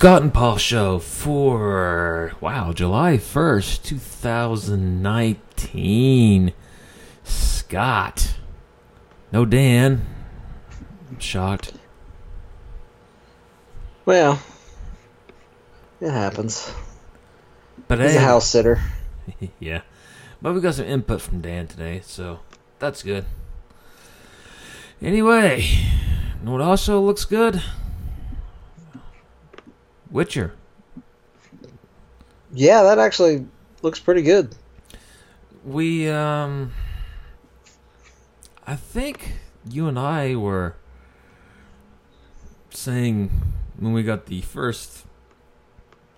Scott and Paul show for wow July first, two thousand nineteen. Scott, no Dan. I'm shocked. Well, it happens. But He's hey, a house sitter. yeah. But we got some input from Dan today, so that's good. Anyway, you know what also looks good? Witcher. Yeah, that actually looks pretty good. We um I think you and I were saying when we got the first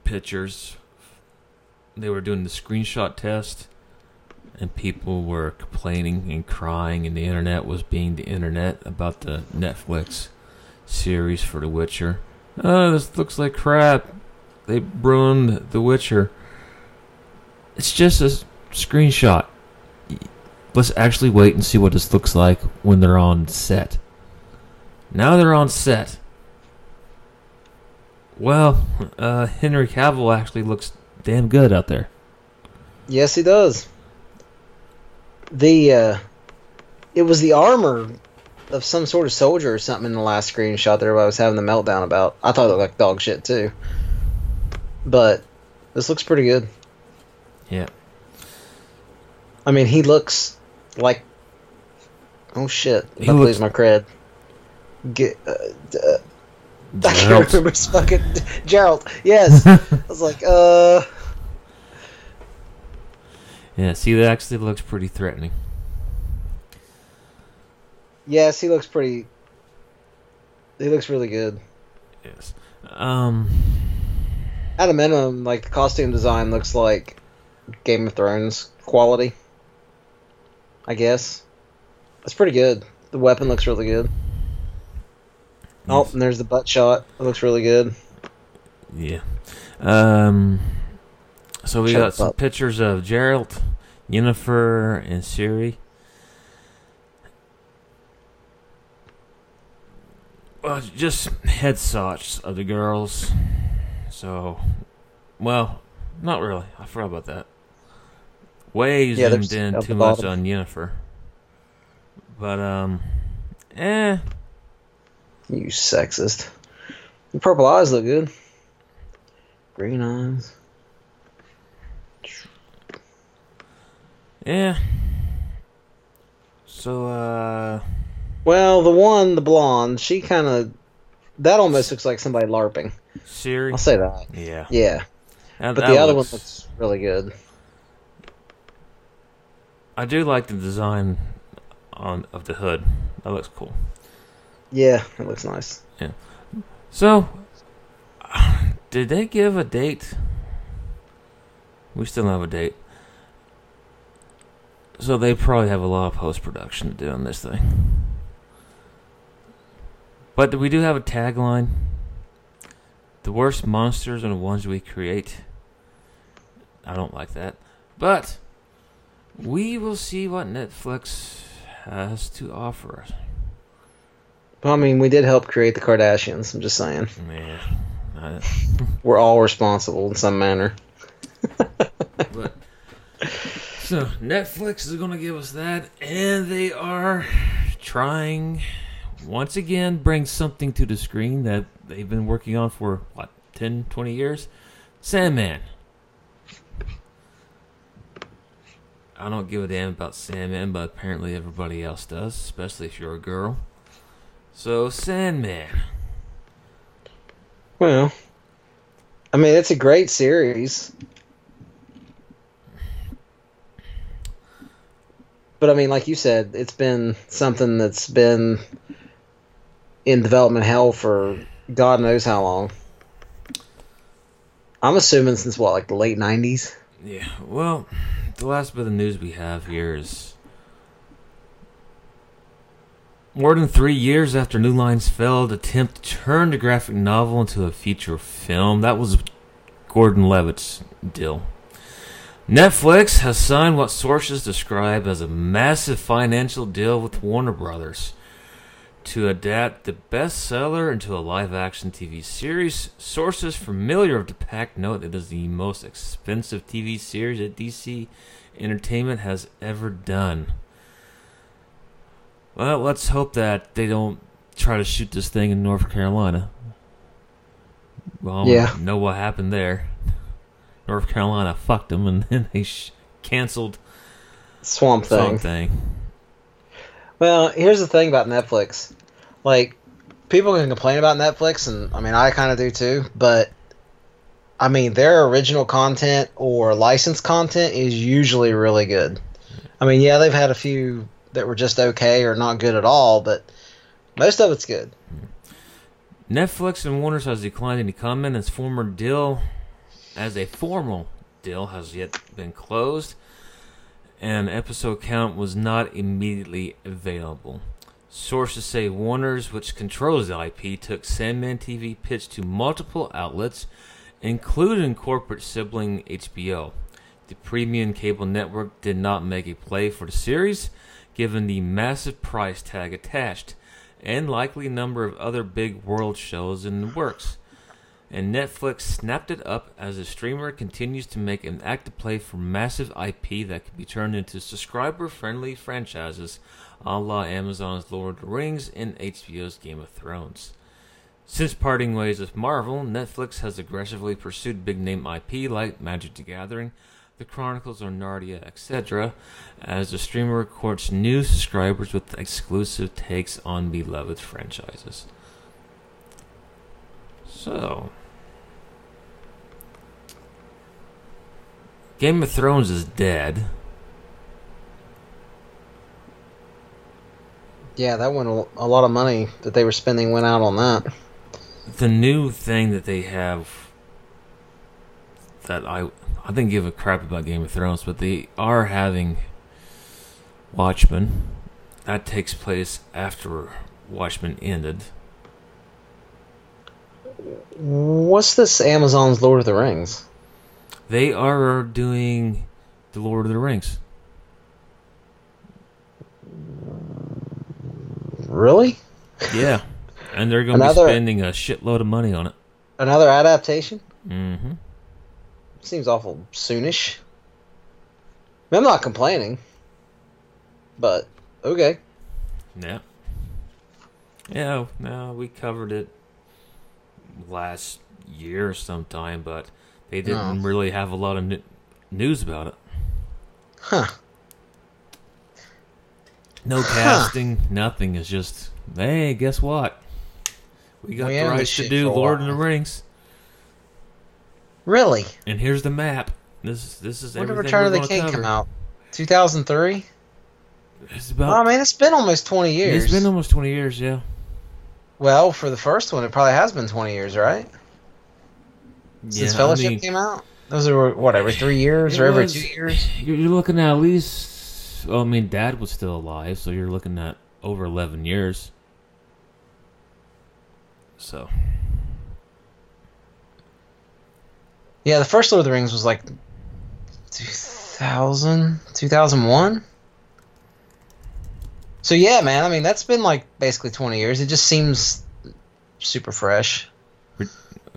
pictures they were doing the screenshot test and people were complaining and crying and the internet was being the internet about the Netflix series for The Witcher. Oh, this looks like crap. They ruined The Witcher. It's just a screenshot. Let's actually wait and see what this looks like when they're on set. Now they're on set. Well, uh, Henry Cavill actually looks damn good out there. Yes, he does. The uh, it was the armor of some sort of soldier or something in the last screenshot there that everybody was having the meltdown about. I thought it looked like dog shit too. But this looks pretty good. Yeah. I mean, he looks like. Oh shit! He looks- lose my cred. Get, uh, d- uh, I can't remember his fucking Geralt. Yes, I was like, uh, Yeah, see, that actually looks pretty threatening. Yes, he looks pretty. He looks really good. Yes. Um. At a minimum, like the costume design looks like Game of Thrones quality. I guess It's pretty good. The weapon looks really good. Oh, and there's the butt shot. It looks really good. Yeah. Um. So we Shut got some up. pictures of Geralt, Yennefer, and Ciri. Well, just headshots of the girls. So, well, not really. I forgot about that. Way Yeah, zoomed in too much bottom. on Yennefer. But um, eh, You sexist. The purple eyes look good. Green eyes. yeah. So uh, Well, the one, the blonde, she kind of. That almost looks like somebody LARPing. Ciri. I'll say that. Yeah. Yeah. But the other looks- one looks really good. I do like the design on of the hood. That looks cool. Yeah, it looks nice. Yeah. So, did they give a date? We still have a date. So they probably have a lot of post production to do on this thing. But we do have a tagline. The worst monsters are the ones we create. I don't like that. But we will see what Netflix has to offer us. Well, I mean, we did help create the Kardashians. I'm just saying. Man. I- We're all responsible in some manner. But so Netflix is going to give us that, and they are trying once again bring something to the screen that they've been working on for what 10, 20 years. Sandman. I don't give a damn about Sandman, but apparently everybody else does, especially if you're a girl. So Sandman. Well, I mean, it's a great series. But I mean, like you said, it's been something that's been in development hell for God knows how long. I'm assuming since what, like the late 90s? Yeah, well, the last bit of news we have here is more than three years after New Line's failed attempt to turn the graphic novel into a feature film. That was Gordon Levitt's deal. Netflix has signed what sources describe as a massive financial deal with Warner Brothers to adapt the bestseller into a live-action TV series. Sources familiar with the pack note it is the most expensive TV series that DC Entertainment has ever done. Well, let's hope that they don't try to shoot this thing in North Carolina. Well, Yeah. know what happened there. North Carolina fucked them, and then they sh- canceled Swamp Thing. Swamp Thing. Well, here's the thing about Netflix. Like, people can complain about Netflix, and I mean, I kind of do too, but I mean, their original content or licensed content is usually really good. I mean, yeah, they've had a few that were just okay or not good at all, but most of it's good. Netflix and Warner's has declined any comment as former deal, as a formal deal has yet been closed, and episode count was not immediately available. Sources say Warner's, which controls the IP, took Sandman TV pitch to multiple outlets, including corporate sibling HBO. The premium cable network did not make a play for the series, given the massive price tag attached and likely number of other big world shows in the works. And Netflix snapped it up as the streamer continues to make an active play for massive IP that can be turned into subscriber friendly franchises a la Amazon's Lord of the Rings and HBO's Game of Thrones. Since parting ways with Marvel, Netflix has aggressively pursued big name IP like Magic the Gathering, The Chronicles of Narnia, etc., as the streamer courts new subscribers with exclusive takes on beloved franchises. So, Game of Thrones is dead. Yeah, that went a, a lot of money that they were spending went out on that. The new thing that they have that I I didn't give a crap about Game of Thrones, but they are having Watchmen. That takes place after Watchmen ended. What's this Amazon's Lord of the Rings? They are doing the Lord of the Rings. Really? Yeah, and they're going to be spending a shitload of money on it. Another adaptation? Mm hmm Seems awful soonish. I mean, I'm not complaining, but okay. Yeah. Yeah, no, we covered it last year sometime, but they didn't No. really have a lot of news about it. Huh. No casting, nothing. It's just, hey, guess what? We got We the rights to do Lord of the Rings, Really? and here's the map. This is this is When did Return of the King cover. come out? 2003? It's Oh, about. man, it's been almost 20 years. it's been almost twenty years, yeah. well, for the first one, it probably has been 20 years, right? Since yeah, Fellowship I mean, came out? Those are, what, every three years or every two years? You're you're looking at at least. Well, I mean, Dad was still alive, so you're looking at over eleven years. So Yeah, the first Lord of the Rings was like 2000, 2001. So yeah, man. I mean, that's been like basically 20 years. It just seems super fresh.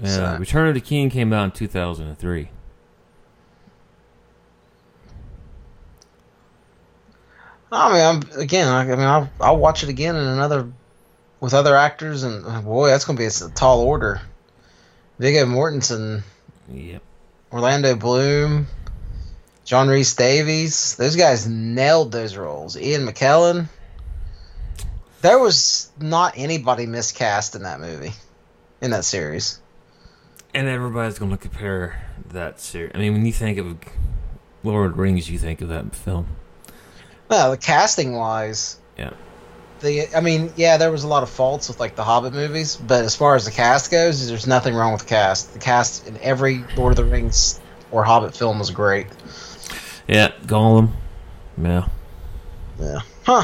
Yeah, So- Return of the King came out in two thousand and three. I mean, I'm, again, I, I mean, I'll, I'll watch it again in another with other actors, and uh, boy, that's gonna be a tall order. Viggo Mortensen, Yep. Orlando Bloom, John Rhys-Davies. Those guys nailed those roles. Ian McKellen. There was not anybody miscast in that movie, in that series. And everybody's going to compare that series. I mean, when you think of Lord of the Rings, you think of that film. Well, the casting wise, Yeah. the I mean, yeah, there was a lot of faults with like the Hobbit movies, but as far as the cast goes, there's nothing wrong with the cast. The cast in every Lord of the Rings or Hobbit film was great. Yeah, Gollum. Yeah. Yeah. Huh.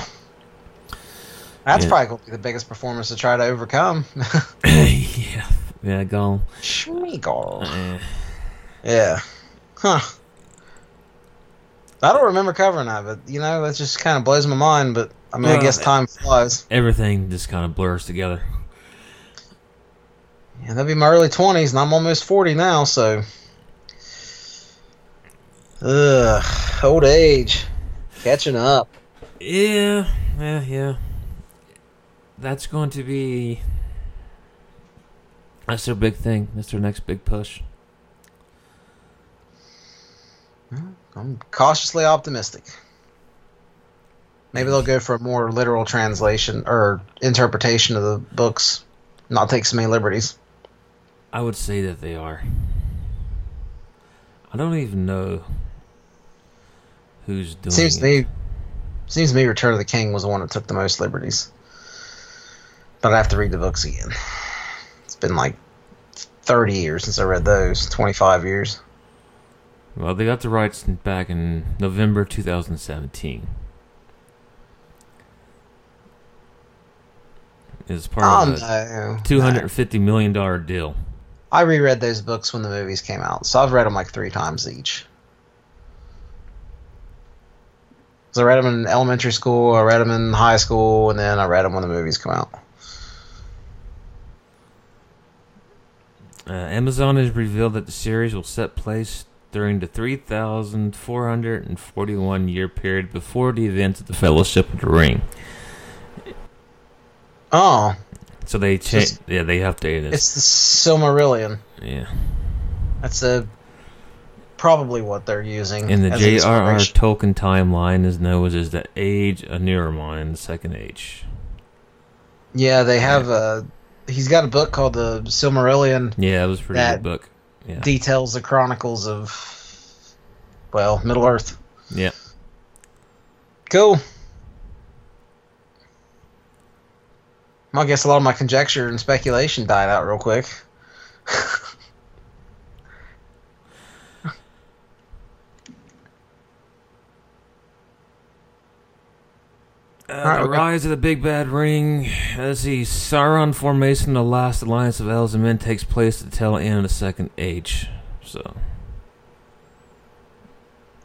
That's Yeah. probably going to be the biggest performance to try to overcome. yeah. Yeah, go. Sméagol. Eh. Yeah. Huh. I don't remember covering that, but you know that just kind of blows my mind. But I mean, I guess time flies. Everything just kind of blurs together. Yeah, that'd be my early twenties, and I'm almost forty now. So, ugh, old age, catching up. Yeah, yeah, yeah. That's going to be. That's their big thing. That's their next big push. I'm cautiously optimistic. Maybe they'll go for a more literal translation or interpretation of the books, not take so many liberties. I would say that they are. I don't even know who's doing Seems it. to me, seems to me, Return of the King was the one that took the most liberties. But I have to read the books again. It's been like thirty years since I read those. Twenty-five years. Well, they got the rights back in November 2017. It's part Oh of a no! $250 million deal. I reread those books when the movies came out, so I've read them like three times each. So I read them in elementary school, I read them in high school, and then I read them when the movies come out. Uh, Amazon has revealed that the series will set place during the 3,441 year period before the events of the Fellowship of the Ring. Oh, So they change. Yeah, they updated it. it's the Silmarillion. Yeah. That's a probably what they're using. In the J.R.R. Tolkien timeline is known as the Age of Númenor, the Second Age. Yeah, they have a. He's got a book called the Silmarillion. Yeah, it was a pretty good book. Yeah. Details the chronicles of, well, Middle Earth. yeah. Cool. Well, I guess a lot of my conjecture and speculation died out real quick. Uh, the. Rise of the Big Bad Ring. As the Sauron formation, the last alliance of elves and men takes place at the tail end of the Second Age. So,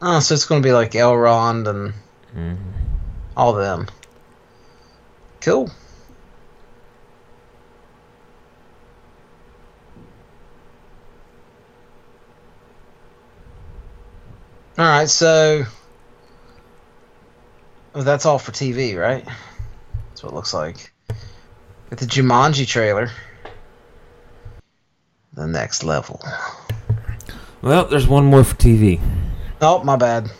Oh, so it's going to be like Elrond and mhm. all them. Cool. All right, so oh, that's all for TV, right? That's what it looks like. Got the Jumanji trailer. The next level. well, there's one more for TV. Oh, my bad.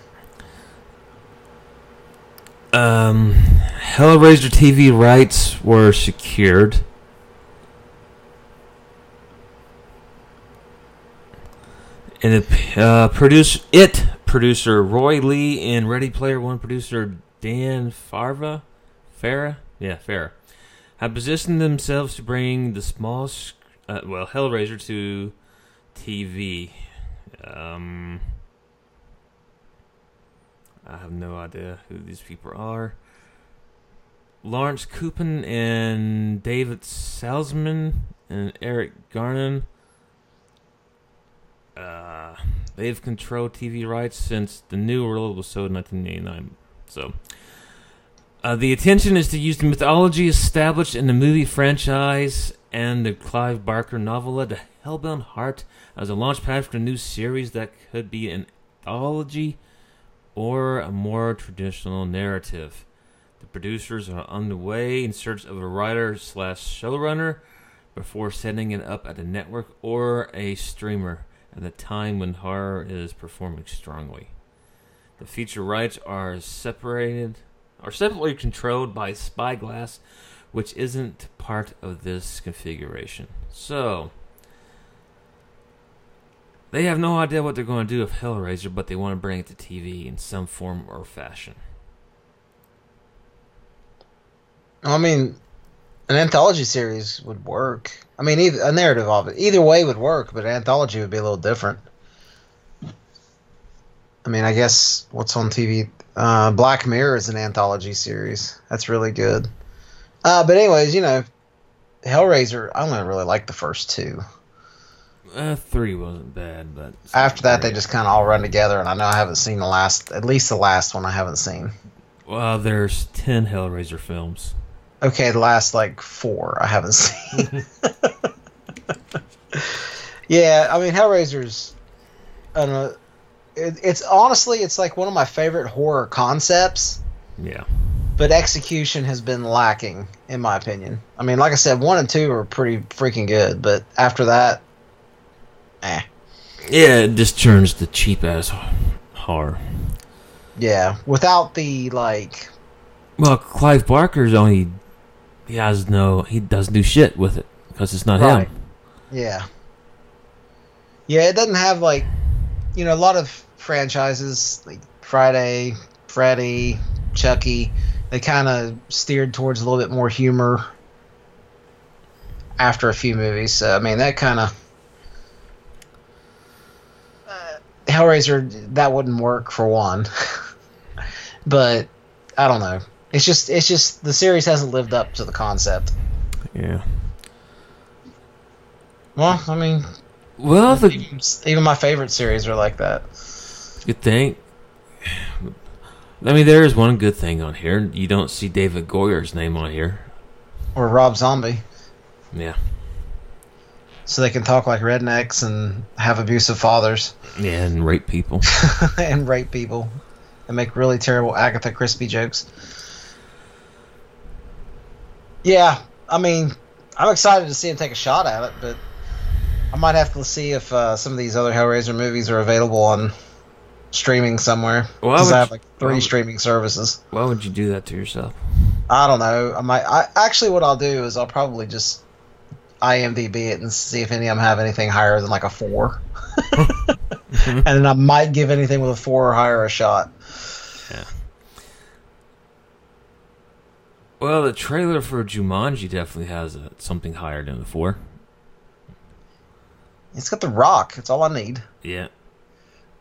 Um, Hellraiser TV rights were secured. And it, uh, produce it producer Roy Lee and Ready Player One producer Dan Farva, Farah, yeah Farah, have positioned themselves to bring the small, uh, well Hellraiser to TV. Um, I have no idea who these people are. Lawrence Kuppin and David Salzman and Eric Garnon. Uh, they've controlled TV rights since the New World was sold in 1989. So, uh, the intention is to use the mythology established in the movie franchise and the Clive Barker novella, The Hellbound Heart, as a launch pad for a new series that could be an anthology or a more traditional narrative. The producers are on the way in search of a writer slash showrunner before setting it up at a network or a streamer at a time when horror is performing strongly. The feature rights are separated are separately controlled by Spyglass, which isn't part of this configuration. So they have no idea what they're going to do with Hellraiser, but they want to bring it to TV in some form or fashion. I mean, an anthology series would work. I mean, either, a narrative of it. Either way would work, but an anthology would be a little different. I mean, I guess what's on TV? Uh, Black Mirror is an anthology series. That's really good. Uh, but anyways, you know, Hellraiser. I only really like the first two. Uh, three wasn't bad, but After that, they just kind of all run together, and I know I haven't seen the last, at least the last one I haven't seen. Well, there's ten Hellraiser films. Okay, the last like four I haven't seen. yeah, I mean Hellraiser's. I don't know. It, it's honestly, it's like one of my favorite horror concepts, Yeah. but execution has been lacking, in my opinion. I mean, like I said, one and two are pretty freaking good, but after that, eh. Yeah, it just turns to cheap ass horror. Yeah, without the like, Well, Clive Barker's only he has no he doesn't do shit with it because it's not Right. him. yeah, yeah, it doesn't have like, you know, a lot of franchises like Friday, Freddy, Chucky. They kind of steered towards a little bit more humor after a few movies. So I mean, that kind of uh, Hellraiser that wouldn't work for one. but I don't know. It's just it's just the series hasn't lived up to the concept. Yeah. Well, I mean, Well, the even, even my favorite series are like that. Good thing. I mean, there is one good thing on here. You don't see David Goyer's name on here. Or Rob Zombie, Yeah. so they can talk like rednecks and have abusive fathers Yeah, and rape people. and rape people and make really terrible Agatha Christie jokes. Yeah, I mean, I'm excited to see him take a shot at it, but I might have to see if uh, some of these other Hellraiser movies are available on streaming somewhere. Because I have like three would- streaming services. Why would you do that to yourself? I don't know. I might. I actually, what I'll do is I'll probably just IMDb it and see if any of them have anything higher than like a four, and then I might give anything with a four or higher a shot. Yeah. Well, the trailer for Jumanji definitely has a, something higher than the four. It's got the Rock. It's all I need. Yeah.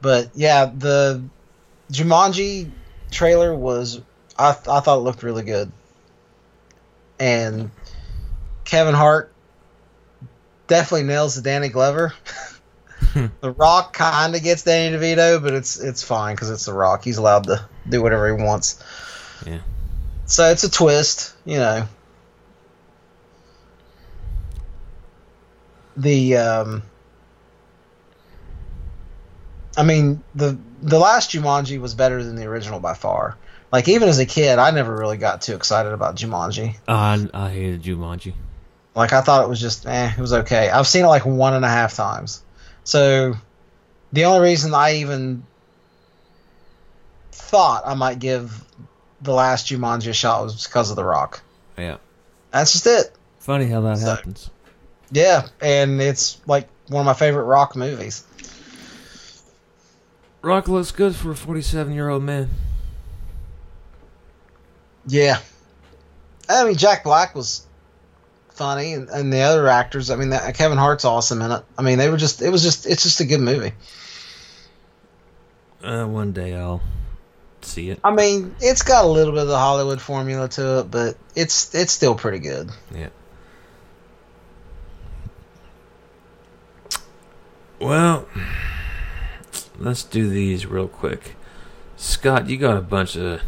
But yeah, the Jumanji trailer was. I I thought it looked really good, and Kevin Hart definitely nails the Danny Glover. the Rock kind of gets Danny DeVito, but it's it's fine because it's the Rock. He's allowed to do whatever he wants. Yeah. So it's a twist, you know. The um I mean, the the last Jumanji was better than the original by far. Like even as a kid, I never really got too excited about Jumanji. I, I hated Jumanji. Like I thought it was just eh, it was okay. I've seen it like one and a half times. So the only reason I even thought I might give the last Jumanji a shot was because of The Rock. Yeah. That's just it. Funny how that So- happens. Yeah, and it's like one of my favorite Rock movies. Rock looks good for a 47 year old man. Yeah. I mean, Jack Black was funny, and, and the other actors. I mean, that, Kevin Hart's awesome in it. I mean, they were just. It was just. It's just a good movie. Uh, one day I'll see it. I mean, it's got a little bit of the Hollywood formula to it, but it's it's still pretty good. Yeah. Well, let's do these real quick. Scott, you got a bunch of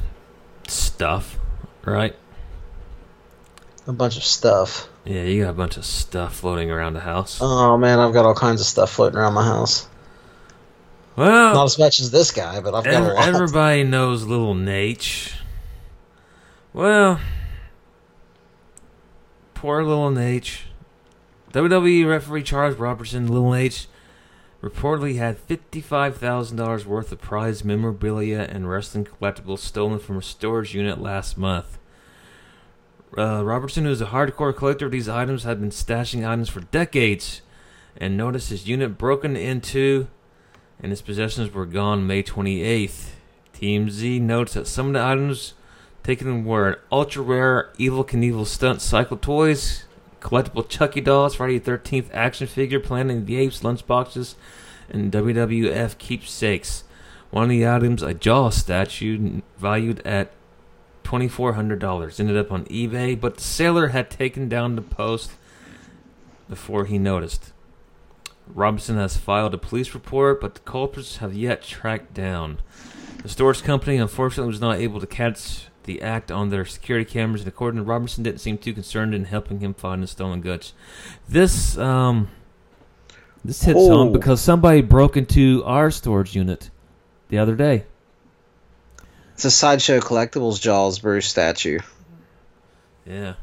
stuff, right? A bunch of stuff. Yeah, you got a bunch of stuff floating around the house. Oh man, I've got all kinds of stuff floating around my house. well, Not as much as this guy, but I've got Ev- a lot. everybody knows little Nate. Well, poor little Nate. WWE referee Charles Robertson, Little Nate, reportedly had $55,000 worth of prize memorabilia and wrestling collectibles stolen from a storage unit last month. Uh, Robertson, who is a hardcore collector of these items, had been stashing items for decades and noticed his unit broken into and his possessions were gone May 28th. TMZ notes that some of the items taken were an ultra rare Evel Knievel stunt cycle toys, collectible Chucky dolls, Friday the 13th action figure, Planet of the Apes lunchboxes, and WWF keepsakes. One of the items, a Jaw statue valued at $2,400, ended up on eBay, but the seller had taken down the post before he noticed. Robinson has filed a police report, but the culprits have yet tracked down. The storage company unfortunately was not able to catch the act on their security cameras, and according to Robertson, didn't seem too concerned in helping him find the stolen goods. This um, this hits Oh. home because somebody broke into our storage unit the other day. It's a sideshow collectibles Jaws Bruce statue. Yeah,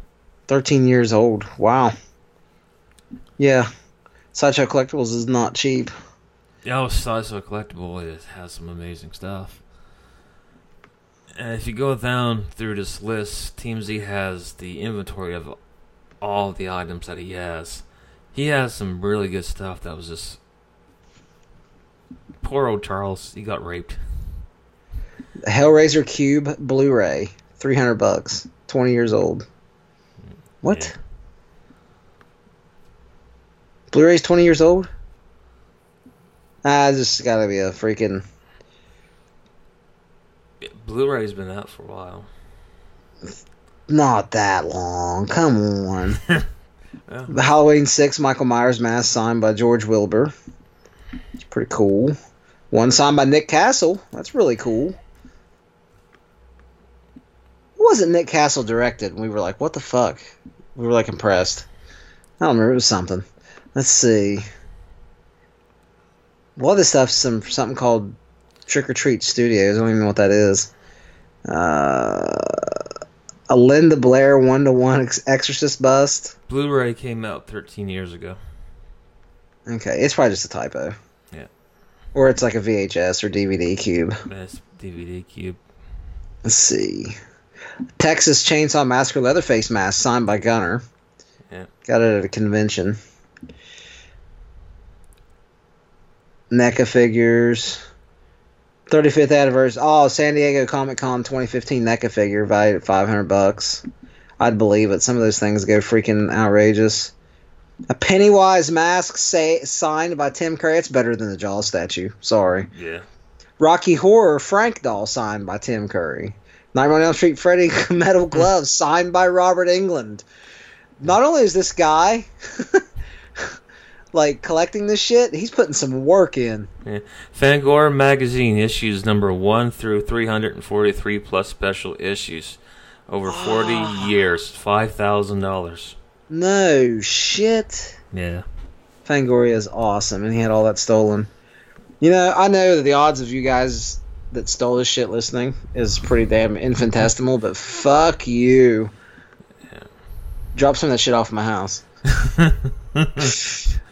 13 years old. Wow. Yeah. Sideshow collectibles is not cheap. Yeah, size of collectible. It has some amazing stuff. And if you go down through this list, TMZ has the inventory of all the items that he has. He has some really good stuff that was just. Poor old Charles, he got raped. Hellraiser Cube Blu-ray, 300 bucks. 20 years old. What? Yeah. Blu-ray's 20 years old? Ah, it's just gotta be a freaking. Yeah, Blu-ray's been out for a while. Not that long. Come on. Well, The Halloween 6 Michael Myers mask signed by George Wilbur. It's pretty cool. One signed by Nick Castle. That's really cool. What was it Nick Castle directed? And we were like, what the fuck? We were like impressed. I don't remember. It was something. Let's see. A lot of this stuff's some something called Trick or Treat Studios. I don't even know what that is. Uh, a Linda Blair one to one Exorcist bust. Blu-ray came out 13 years ago. Okay, it's probably just a typo. Yeah. Or it's like a VHS or DVD cube. That's DVD cube. Let's see. Texas Chainsaw Massacre Leatherface mask signed by Gunnar. Yeah. Got it at a convention. NECA figures. 35th anniversary. Oh, San Diego Comic Con 2015 NECA figure valued at 500 bucks. I'd believe it. Some of those things go freaking outrageous. A Pennywise mask say, signed by Tim Curry. It's better than the Jaws statue. Sorry. Yeah. Rocky Horror Frank doll signed by Tim Curry. Nightmare on Elm Street Freddy metal hmm. gloves signed by Robert Englund. Not only is this guy like collecting this shit, he's putting some work in. Yeah. Fangor magazine issues number 1 through 343 plus special issues. Over 40 ah. years, $5,000. No shit. Yeah. Fangoria is awesome, and he had all that stolen. You know, I know that the odds of you guys that stole this shit listening is pretty damn infinitesimal, but fuck you. Yeah. Drop some of that shit off my house.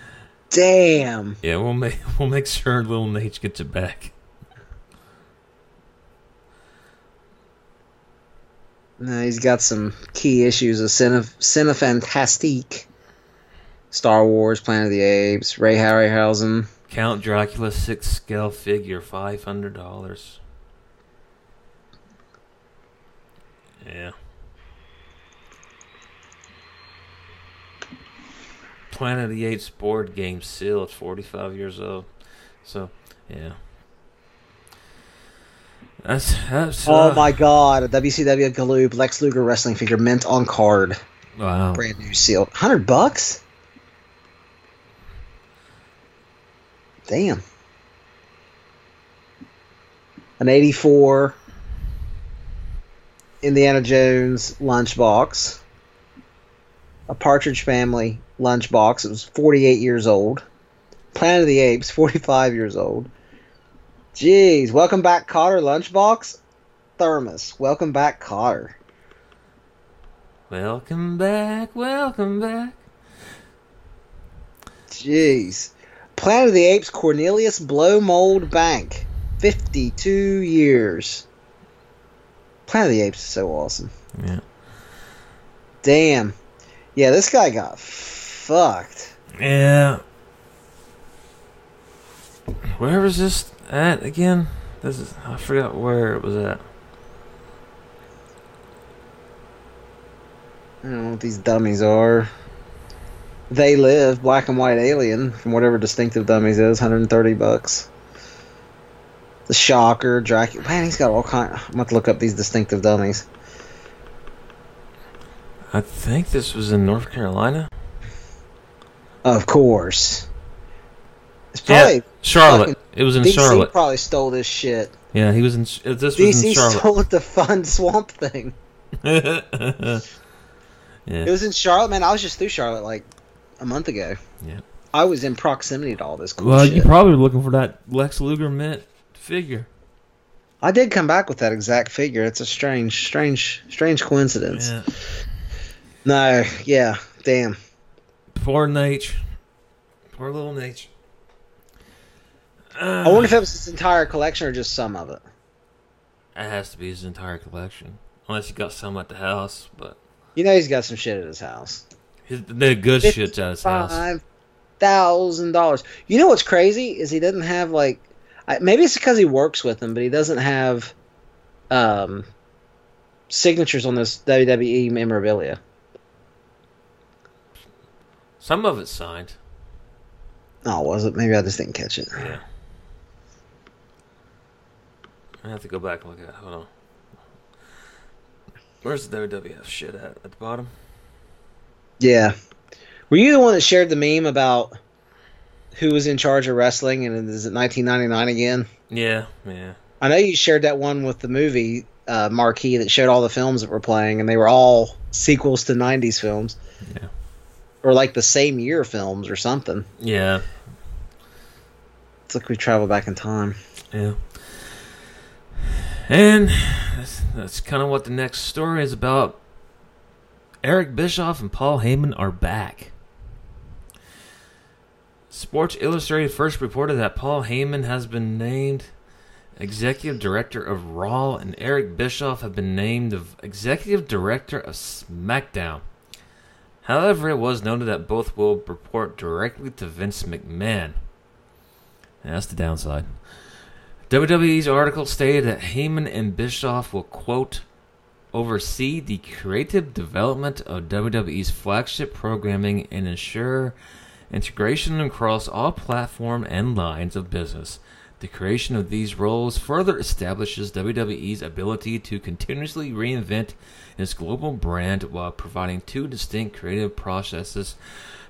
Damn. Yeah, we'll make we'll make sure little Nate gets it back. No, he's got some key issues of Cine- Cinefantastique. Star Wars, Planet of the Apes, Ray Harryhausen. Count Dracula six scale figure, five hundred dollars. Yeah. Planet of the Apes board game sealed, forty five years old. So, yeah. That's that's. Oh uh, my god, a WCW Galoob Lex Luger wrestling figure mint on card. Wow. Brand new sealed. 100 bucks? Damn. An 84 Indiana Jones lunchbox. A Partridge Family lunchbox. It was 48 years old. Planet of the Apes, 45 years old. Jeez, welcome back, Kotter lunchbox. Thermos, welcome back, Kotter. Welcome back. Welcome back. Jeez. Planet of the Apes Cornelius Blow Mold Bank. 52 years. Planet of the Apes is so awesome. Yeah. Damn. Yeah, this guy got fucked. Yeah. Where was this at again? This is I forgot where it was at. I don't know what these dummies are. They live black and white alien from whatever distinctive dummies is, 130 bucks. The Shocker, Dracula. Man, he's got all kind. I'm gonna to look up these distinctive dummies. I think this was in North Carolina. Of course. It's Yeah, probably Charlotte. fucking It was in DC Charlotte. probably stole this shit. Yeah, he was in. This was in Charlotte. stole it to fund Swamp Thing. yeah. It was in Charlotte, man. I was just through Charlotte like a month ago. Yeah. I was in proximity to all this cool Well, shit. you probably were looking for that Lex Luger mint figure. I did come back with that exact figure. It's a strange, strange, strange coincidence. Yeah. No, yeah, damn. Poor Nate. Poor little Nate. I wonder if it was his entire collection or just some of it. It has to be his entire collection, unless he got some at the house. But You know he's got some shit at his house. his, the good shit's at his house. Five thousand dollars. You know what's crazy is he doesn't have like, I- maybe it's because he works with them, but he doesn't have, um, signatures on this WWE memorabilia. Some of it's signed. Oh, was it? Maybe I just didn't catch it. Yeah. I have to go back and look at it. Hold on. Where's the WWF shit at? At the bottom? Yeah. Were you the one that shared the meme about who was in charge of wrestling and is it 1999 again? Yeah, yeah. I know you shared that one with the movie uh, marquee that showed all the films that were playing, and they were all sequels to 90s films. Yeah. Or like the same year films or something. Yeah, It's like we travel back in time. yeah. And that's, that's kind of what the next story is about. Eric Bischoff and Paul Heyman are back. Sports Illustrated first reported that Paul Heyman has been named executive director of Raw, and Eric Bischoff have been named executive director of SmackDown. However, it was noted that both will report directly to Vince McMahon. And that's the downside. WWE's article stated that Heyman and Bischoff will, quote, oversee the creative development of WWE's flagship programming and ensure integration across all platform and lines of business. The creation of these roles further establishes WWE's ability to continuously reinvent its global brand while providing two distinct creative processes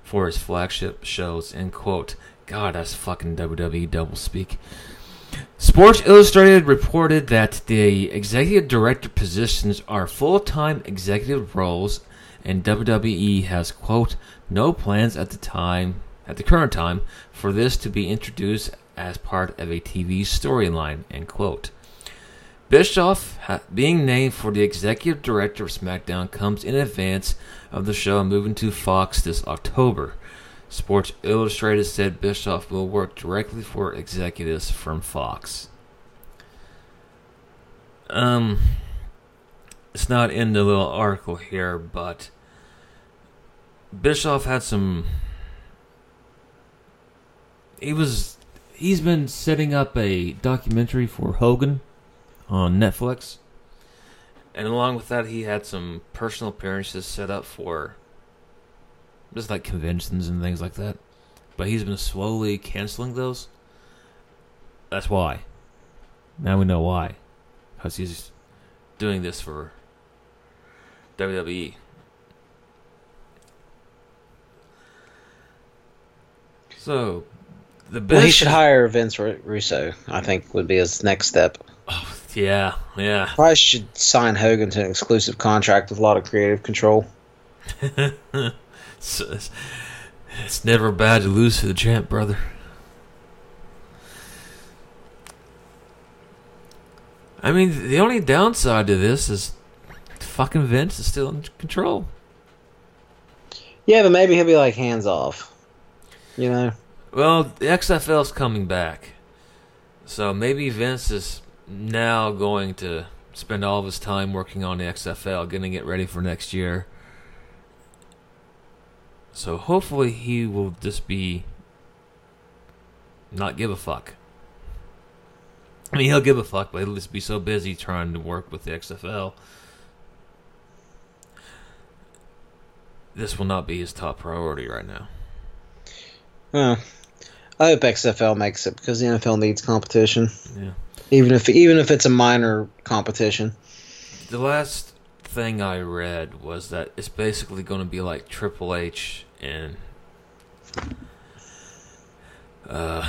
for its flagship shows. End quote. God, that's fucking WWE doublespeak. Sports Illustrated reported that the executive director positions are full-time executive roles, and WWE has quote no plans at the time at the current time for this to be introduced as part of a TV storyline. End quote. Bischoff being named for the executive director of SmackDown comes in advance of the show moving to Fox this October. Sports Illustrated said Bischoff will work directly for executives from Fox. Um, it's not in the little article here, but Bischoff had some. He was. He's been setting up a documentary for Hogan on Netflix. And along with that, he had some personal appearances set up for just like conventions and things like that. But he's been slowly canceling those. That's why. Now we know why. Because he's doing this for. WWE. So, the best. Well, he should hire Vince Ru- Russo, I think, would be his next step. Oh, yeah, yeah. Probably should sign Hogan to an exclusive contract with a lot of creative control. It's, it's, it's never bad to lose to the champ, brother. I mean, the only downside to this is fucking Vince is still in control. Yeah, but maybe he'll be like hands off. You know? Well, the XFL's coming back. So maybe Vince is now going to spend all of his time working on the XFL, getting it ready for next year. So hopefully he will just be not give a fuck. I mean, he'll give a fuck, but he'll just be so busy trying to work with the XFL. This will not be his top priority right now. Huh. I hope XFL makes it because the NFL needs competition, Yeah. even if even if it's a minor competition. The last thing I read was that it's basically going to be like Triple H and Uh,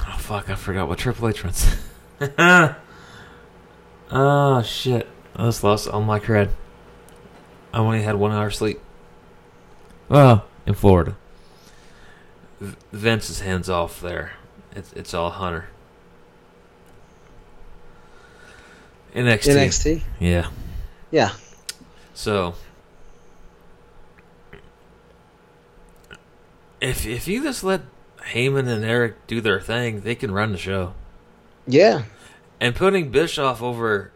oh fuck! I forgot what Triple H runs. oh shit! I just lost all my cred. I only had one hour sleep. Well, in Florida. V- Vince's hands off there. It's it's all Hunter. NXT. NXT. Yeah. Yeah. So if if you just let Heyman and Eric do their thing, they can run the show. Yeah. And putting Bischoff over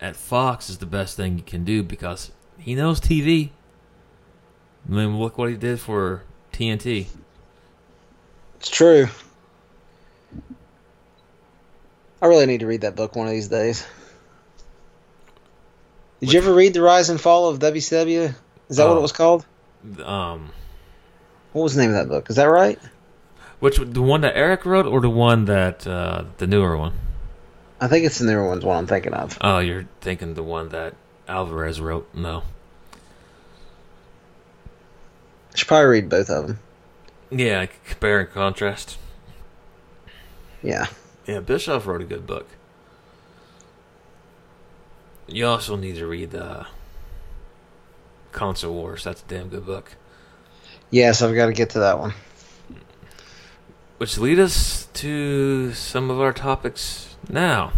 at Fox is the best thing you can do because he knows TV. I mean, look what he did for TNT. It's true. I really need to read that book one of these days. Did you ever read The Rise and Fall of WCW? Is that what Oh. it was called? Um, What was the name of that book? Is that right? which the one that Eric wrote or the one that uh, the newer one? I think it's the newer one's what I'm thinking of. Oh, you're thinking the one that Alvarez wrote? No. I should probably read both of them. Yeah, compare and contrast. Yeah. Yeah, Bischoff wrote a good book. You also need to read uh, Console Wars. That's a damn good book. Yes, I've got to get to that one. Which lead us to some of our topics now.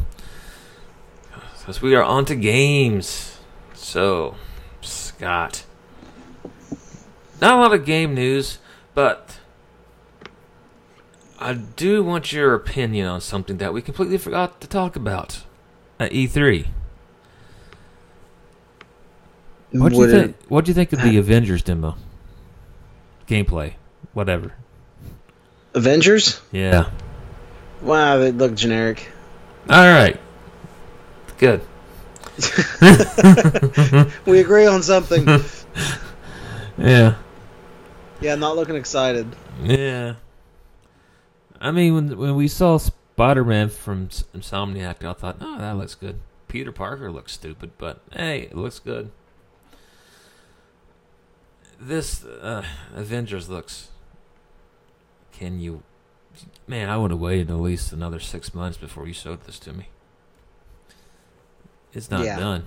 Because we are on to games. So, Scott. Not a lot of game news, but I do want your opinion on something that we completely forgot to talk about at E3. What do you think? What do you think of the Avengers demo? Gameplay, whatever. Avengers? Yeah. Wow, they look generic. All right. Good. we agree on something. Yeah. yeah, not looking excited. Yeah. I mean, when when we saw Spider-Man from S- Insomniac, I thought, oh, that looks good. Peter Parker looks stupid, but hey, it looks good. This uh, Avengers looks. Can you, man? I would have waited at least another six months before you showed this to me. It's not Yeah. done.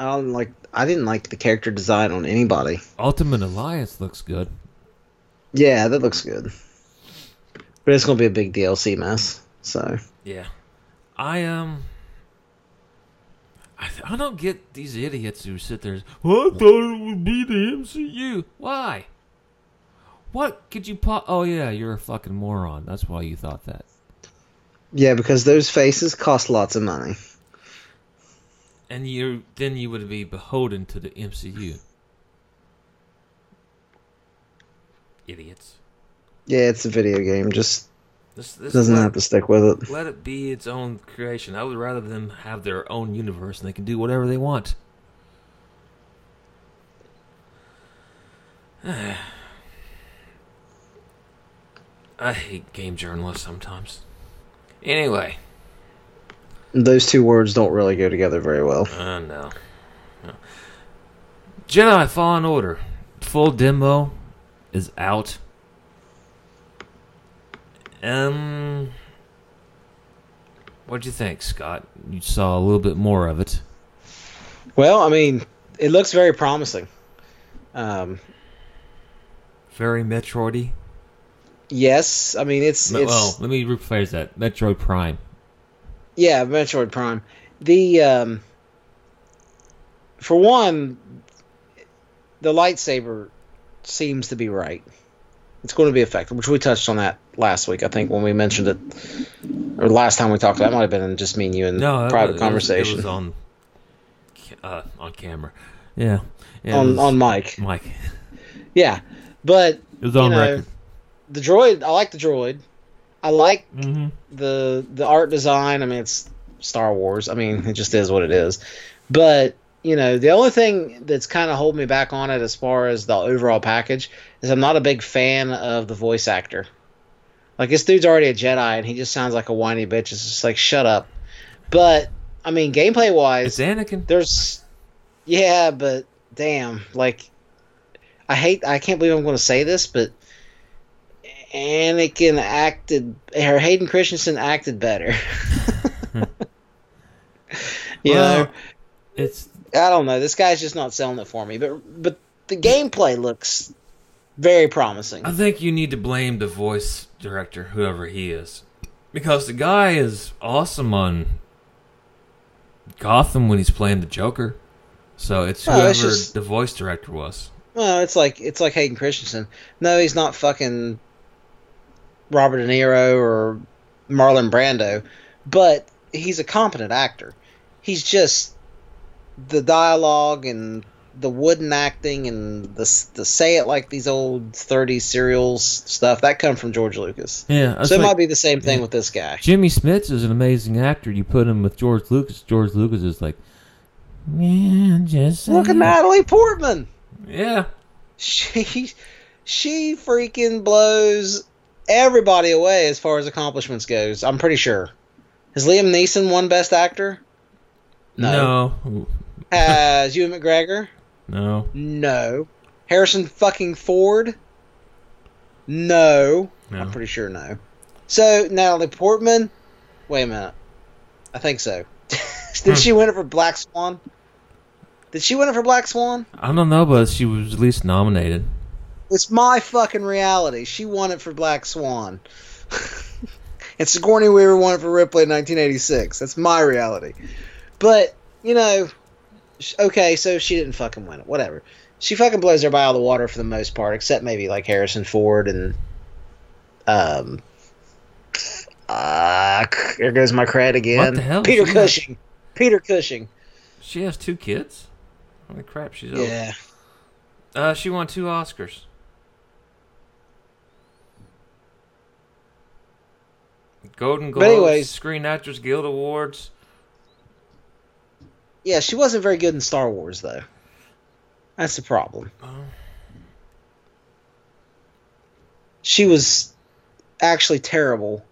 I don't like. I didn't like the character design on anybody. Ultimate Alliance looks good. Yeah, that looks good. But it's gonna be a big DLC mess. So Yeah. I um I, I don't get these idiots who sit there. Well, I thought it would be the MCU. Why? What could you pop? Oh yeah, you're a fucking moron. That's why you thought that. yeah, because those faces cost lots of money. And you then you would be beholden to the MCU. Idiots. Yeah, it's a video game. Just This this doesn't let, have to stick with it. let it be its own creation. I would rather them have their own universe and they can do whatever they want. I hate game journalists sometimes. Anyway, Those two words don't really go together very well. uh, no. no. Jedi Fallen Order. Full demo is out. Um, what'd you think, Scott? You saw a little bit more of it. Well, I mean, it looks very promising. Um, Very Metroidy. yes, I mean it's it's well, let me rephrase that. Metroid Prime. yeah, Metroid Prime. The um, for one, the lightsaber seems to be right. It's going to be effective, which we touched on that last week. I think when we mentioned it, or last time we talked. That might have been in just me and you in No, private was- conversation It was, on, uh, on camera. Yeah. yeah on was- on mic. Mike. Yeah, but It was on you know, record. the droid. I like the droid. I like Mm-hmm. the the art design. I mean, it's Star Wars. I mean, it just is what it is. But you know, the only thing that's kind of holding me back on it as far as the overall package is I'm not a big fan of the voice actor. Like this dude's already a Jedi, and he just sounds like a whiny bitch. It's just like shut up. But I mean, gameplay wise, It's Anakin. there's yeah, but damn, like I hate. I can't believe I'm going to say this, but Anakin acted. Or Hayden Christensen acted better. Hmm. you Well, know, It's I don't know. This guy's just not selling it for me. But but the gameplay looks very promising. I think you need to blame the voice director, whoever he is, because the guy is awesome on Gotham when he's playing the Joker. So it's whoever it's just- the voice director was. Well, it's like it's like Hayden Christensen. No, he's not fucking Robert De Niro or Marlon Brando, but he's a competent actor. He's just the dialogue and the wooden acting and the the say it like these old 30s serials stuff that come from George Lucas. Yeah, so it like- might be the same thing yeah. with this guy. Jimmy Smits is an amazing actor. You put him with George Lucas. George Lucas is like, yeah, just Look at. Natalie Portman. Yeah, she she freaking blows everybody away as far as accomplishments goes. I'm pretty sure. Has Liam Neeson won Best Actor? no, Has Ewan McGregor? no, No. Harrison fucking Ford? No. no. I'm pretty sure no. So Natalie Portman? Wait a minute. I think so. Hmm. Did she win it for Black Swan? Did she win it for Black Swan? I don't know, but she was at least nominated. It's my fucking reality. She won it for Black Swan. and Sigourney Weaver won it for Ripley in 1986. That's my reality. But, you know, okay, so she didn't fucking win it. Whatever. She fucking blows everybody out of the water for the most part, except maybe like Harrison Ford and. Um. Uh, there goes my cred again. What the hell? Peter She Cushing. Peter Cushing. She has two kids. Holy crap, she's old. Yeah. Uh, she won two Oscars. Golden Globes, anyways- Screen Actors Guild Awards. Yeah, she wasn't very good in Star Wars, though. That's the problem. Oh. She was actually terrible.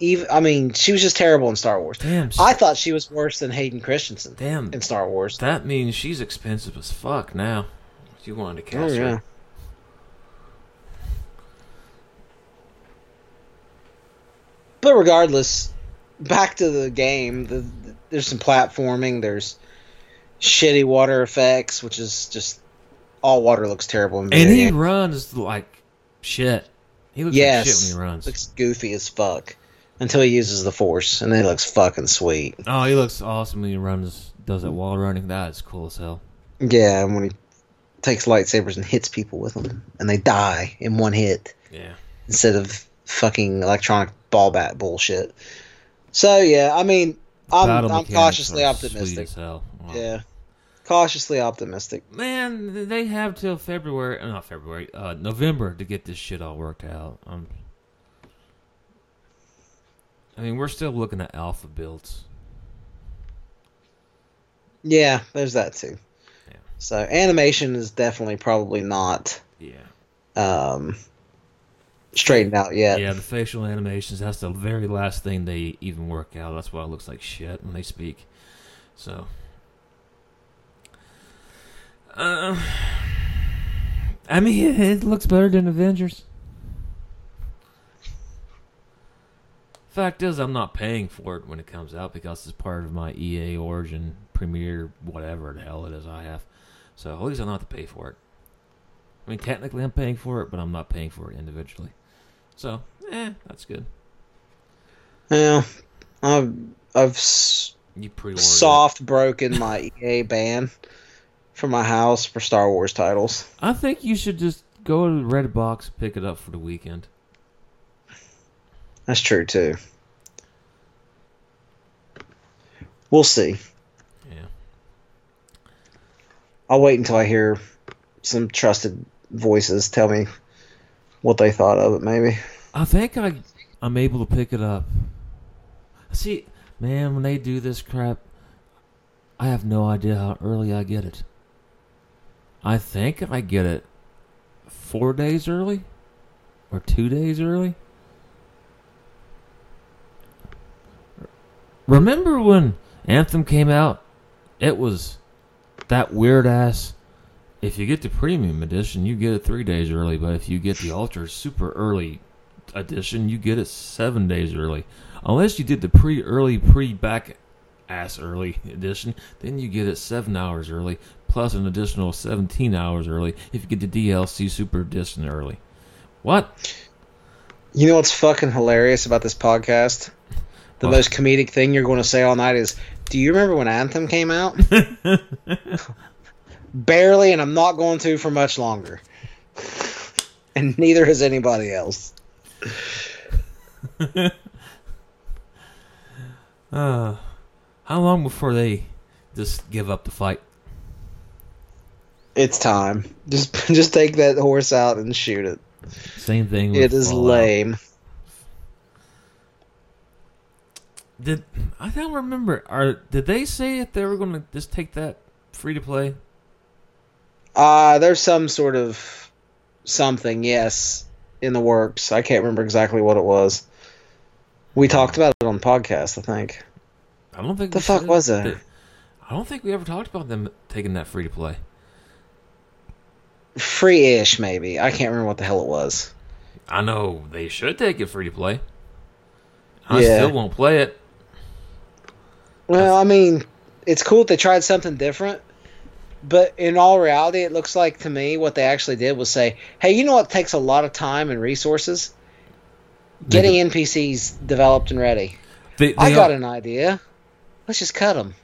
Even, I mean, she was just terrible in Star Wars. Damn, I thought she was worse than Hayden Christensen damn. in Star Wars. That means she's expensive as fuck now. You wanted to Oh, cast yeah. her. But regardless, back to the game. The, the- there's some platforming. There's shitty water effects, which is just all water looks terrible in And he runs like shit. He looks Yes. like shit when he runs. looks goofy as fuck until he uses the force, and then he looks fucking sweet. Oh, he looks awesome when he runs, does that while running. That is cool as hell. Yeah, and when he takes lightsabers and hits people with them, and they die in one hit Yeah. instead of fucking electronic ball bat bullshit. So yeah, I mean, I'm, I'm cautiously optimistic. Wow. Yeah, cautiously optimistic. Man, they have till February, uh, not February, uh, November to get this shit all worked out. Um, I mean, we're still looking at alpha builds. Yeah, there's that too. Yeah. So animation is definitely probably not Yeah. um, straightened out yet. Yeah, the facial animations, that's the very last thing they even work out. That's why it looks like shit when they speak. So. Uh, I mean, it, looks better than Avengers. Fact is, I'm not paying for it when it comes out because it's part of my EA Origin Premier, whatever the hell it is I have. So at least I don't have to pay for it. I mean, technically I'm paying for it, but I'm not paying for it individually. So, eh, that's good. Yeah, I've I've You soft broken my EA ban from my house for Star Wars titles. I think you should just go to Redbox, pick it up for the weekend. That's true too. We'll see. Yeah. I'll wait until I hear some trusted voices tell me what they thought of it. Maybe. I think I I'm able to pick it up. See, man, when they do this crap, I have no idea how early I get it. I think I get it four days early or two days early. Remember when Anthem came out? It was that weird ass if you get the premium edition, you get it three days early. But if you get the ultra super early edition, you get it seven days early. Unless you did the pre early, pre back ass early edition, then you get it seven hours early, plus an additional 17 hours early if you get the DLC Super Edition early. What? You know what's fucking hilarious about this podcast? The What? most comedic thing you're going to say all night is, "Do you remember when Anthem came out?" Barely, and I'm not going to for much longer. And neither has anybody else. Uh, how long before they just give up the fight? It's time. Just just take that horse out and shoot it. Same thing. With It is Fallout. lame. Did I don't remember? Are did they say if they were going to just take that free to play? Uh there's some sort of something, yes, in the works. I can't remember exactly what it was. We talked about it on the podcast, I think. I don't think The fuck was it. I don't think we ever talked about them taking that free to play. Free-ish, maybe. I can't remember what the hell it was. I know they should take it free to play. I Yeah. still won't play it. Well, I mean, it's cool that they tried something different, but in all reality, it looks like to me what they actually did was say, "Hey, you know what takes a lot of time and resources? Getting NPCs developed and ready. They, I got are- an idea. Let's just cut them."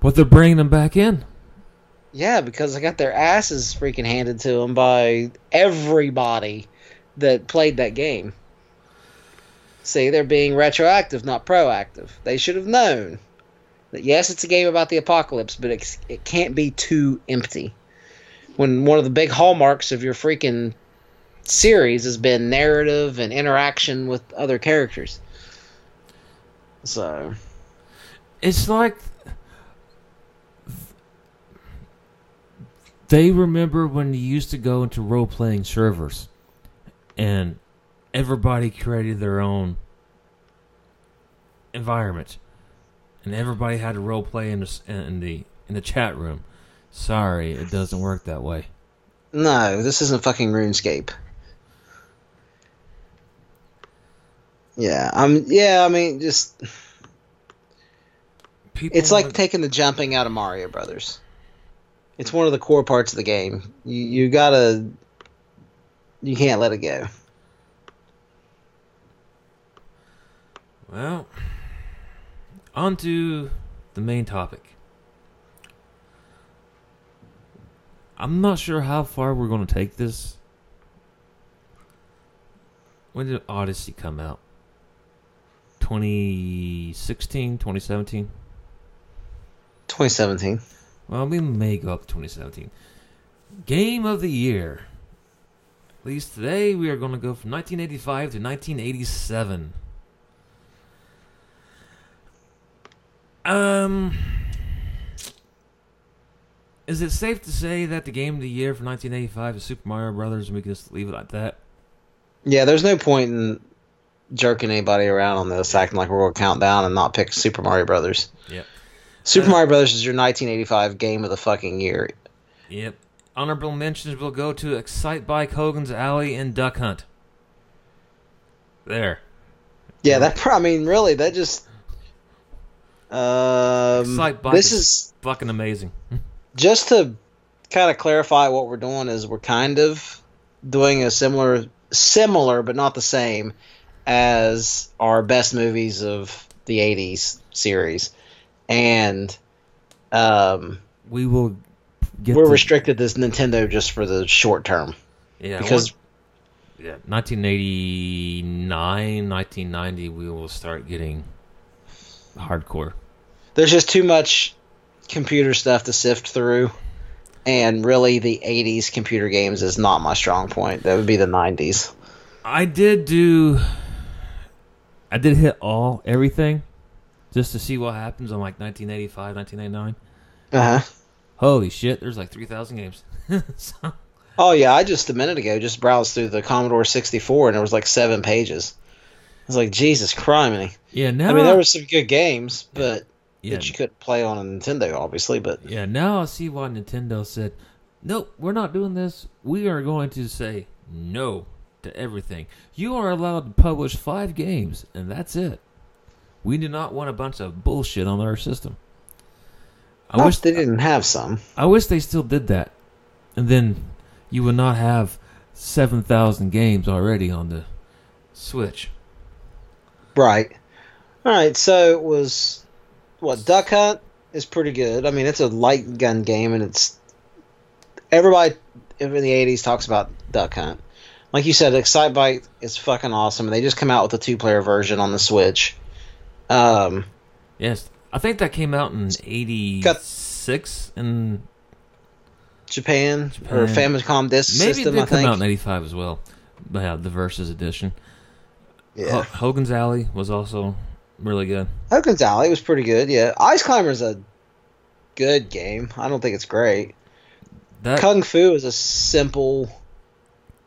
but they're bringing them back in. Yeah, because I got their asses freaking handed to them by everybody that played that game. See, they're being retroactive, not proactive. They should have known that yes, it's a game about the apocalypse, but it's, it can't be too empty. When one of the big hallmarks of your freaking series has been narrative and interaction with other characters. So, It's like they remember when you used to go into role playing servers and everybody created their own environment and everybody had to role play in the in the in the chat room. Sorry, it doesn't work that way. no, this isn't fucking RuneScape. Yeah, I'm. Yeah, I mean, just People it's like taking the jumping out of Mario Brothers. It's one of the core parts of the game. You you gotta. You can't let it go. Well, on to the main topic. I'm not sure how far we're going to take this. When did Odyssey come out? 2016, 2017? 2017. Well, we may go up to 2017. Game of the Year. At least today we are going to go from 1985 to 1987. Um, is it safe to say that the game of the year for 1985 is Super Mario Brothers, and we can just leave it like that? Yeah, there's no point in jerking anybody around on this, acting like we're going to count down and not pick Super Mario Brothers. Yep. Super Uh, Mario Brothers is your 1985 game of the fucking year. Yep. Honorable mentions will go to Excitebike, Hogan's Alley, and Duck Hunt. There. Yeah, that. I mean, really, that just. Um, this is- Fucking amazing. just to kind of clarify what we're doing is we're kind of doing a similar similar but not the same as our best movies of the 80s series and um, We will get we're to- restricted this Nintendo just for the short term Yeah, because Yeah, 1989, 1990, we will start getting hardcore. there's just too much computer stuff to sift through and really the 80s computer games is not my strong point that would be the 90s I did do. I did hit all everything, just to see what happens on like 1985, 1989. uh-huh Holy shit! There's like 3,000 games. so, Oh yeah, I just a minute ago just browsed through the Commodore 64 and there was like seven pages. I was like, Jesus Christ! yeah, now I mean, there were some good games, but yeah, that you couldn't play on a Nintendo, obviously. But yeah. Now I see why Nintendo said, nope, we're not doing this. We are going to say no to everything. You are allowed to publish five games, and that's it. We do not want a bunch of bullshit on our system. I I wish they didn't have some. I wish they still did that, and then you would not have seven thousand games already on the Switch. Right. All right. So it was what Duck Hunt is pretty good. I mean, it's a light gun game, and it's everybody in the '80s talks about Duck Hunt. Like you said, Excitebike is fucking awesome. And they just come out with a two-player version on the Switch. Um, Yes, I think that came out in '86, and Japan, or Japan. Famicom Disk maybe System, it I come think. out in '85 as well. But yeah, the Versus edition. Yeah. Ho- Hogan's Alley was also really good. Hogan's Alley was pretty good. Yeah, Ice Climber's a good game. I don't think it's great. That Kung Fu is a simple,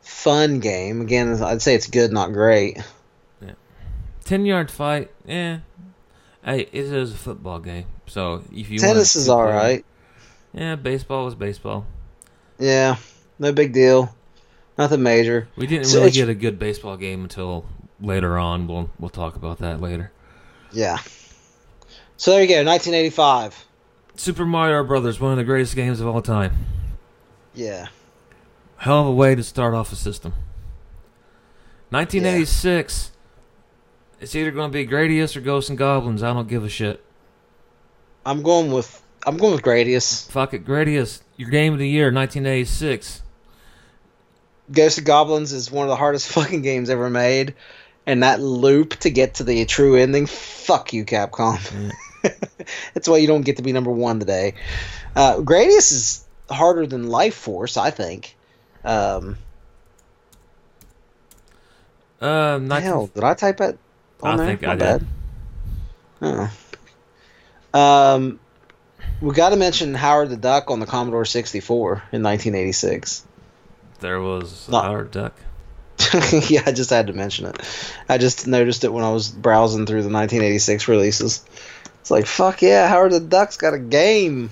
fun game. Again, I'd say it's good, not great. Yeah. ten yard fight, eh? Hey, it is a football game, so if you Tennis is all play- right. Yeah, baseball was baseball. Yeah, no big deal. Nothing major. We didn't So really get a good baseball game until later on. We'll we'll talk about that later. Yeah. So there you go, 1985. Super Mario Brothers, one of the greatest games of all time. Yeah. Hell of a way to start off a system. 1986. It's either going to be Gradius or Ghosts and Goblins. I don't give a shit. I'm going with I'm going with Gradius. Fuck it, Gradius. Your game of the year, 1986. Ghost and Goblins is one of the hardest fucking games ever made, and that loop to get to the true ending. Fuck you, Capcom. That's why you don't get to be number one today. Uh, Gradius is harder than Life Force, I think. Um, Um, 19, hell, did I type it? I there? think My I did. bad. Oh. Um, we got to mention Howard the Duck on the Commodore 64 in 1986. There was Not- our duck. yeah, I just had to mention it. I just noticed it when I was browsing through the 1986 releases. It's like, fuck yeah, Howard the Duck's got a game.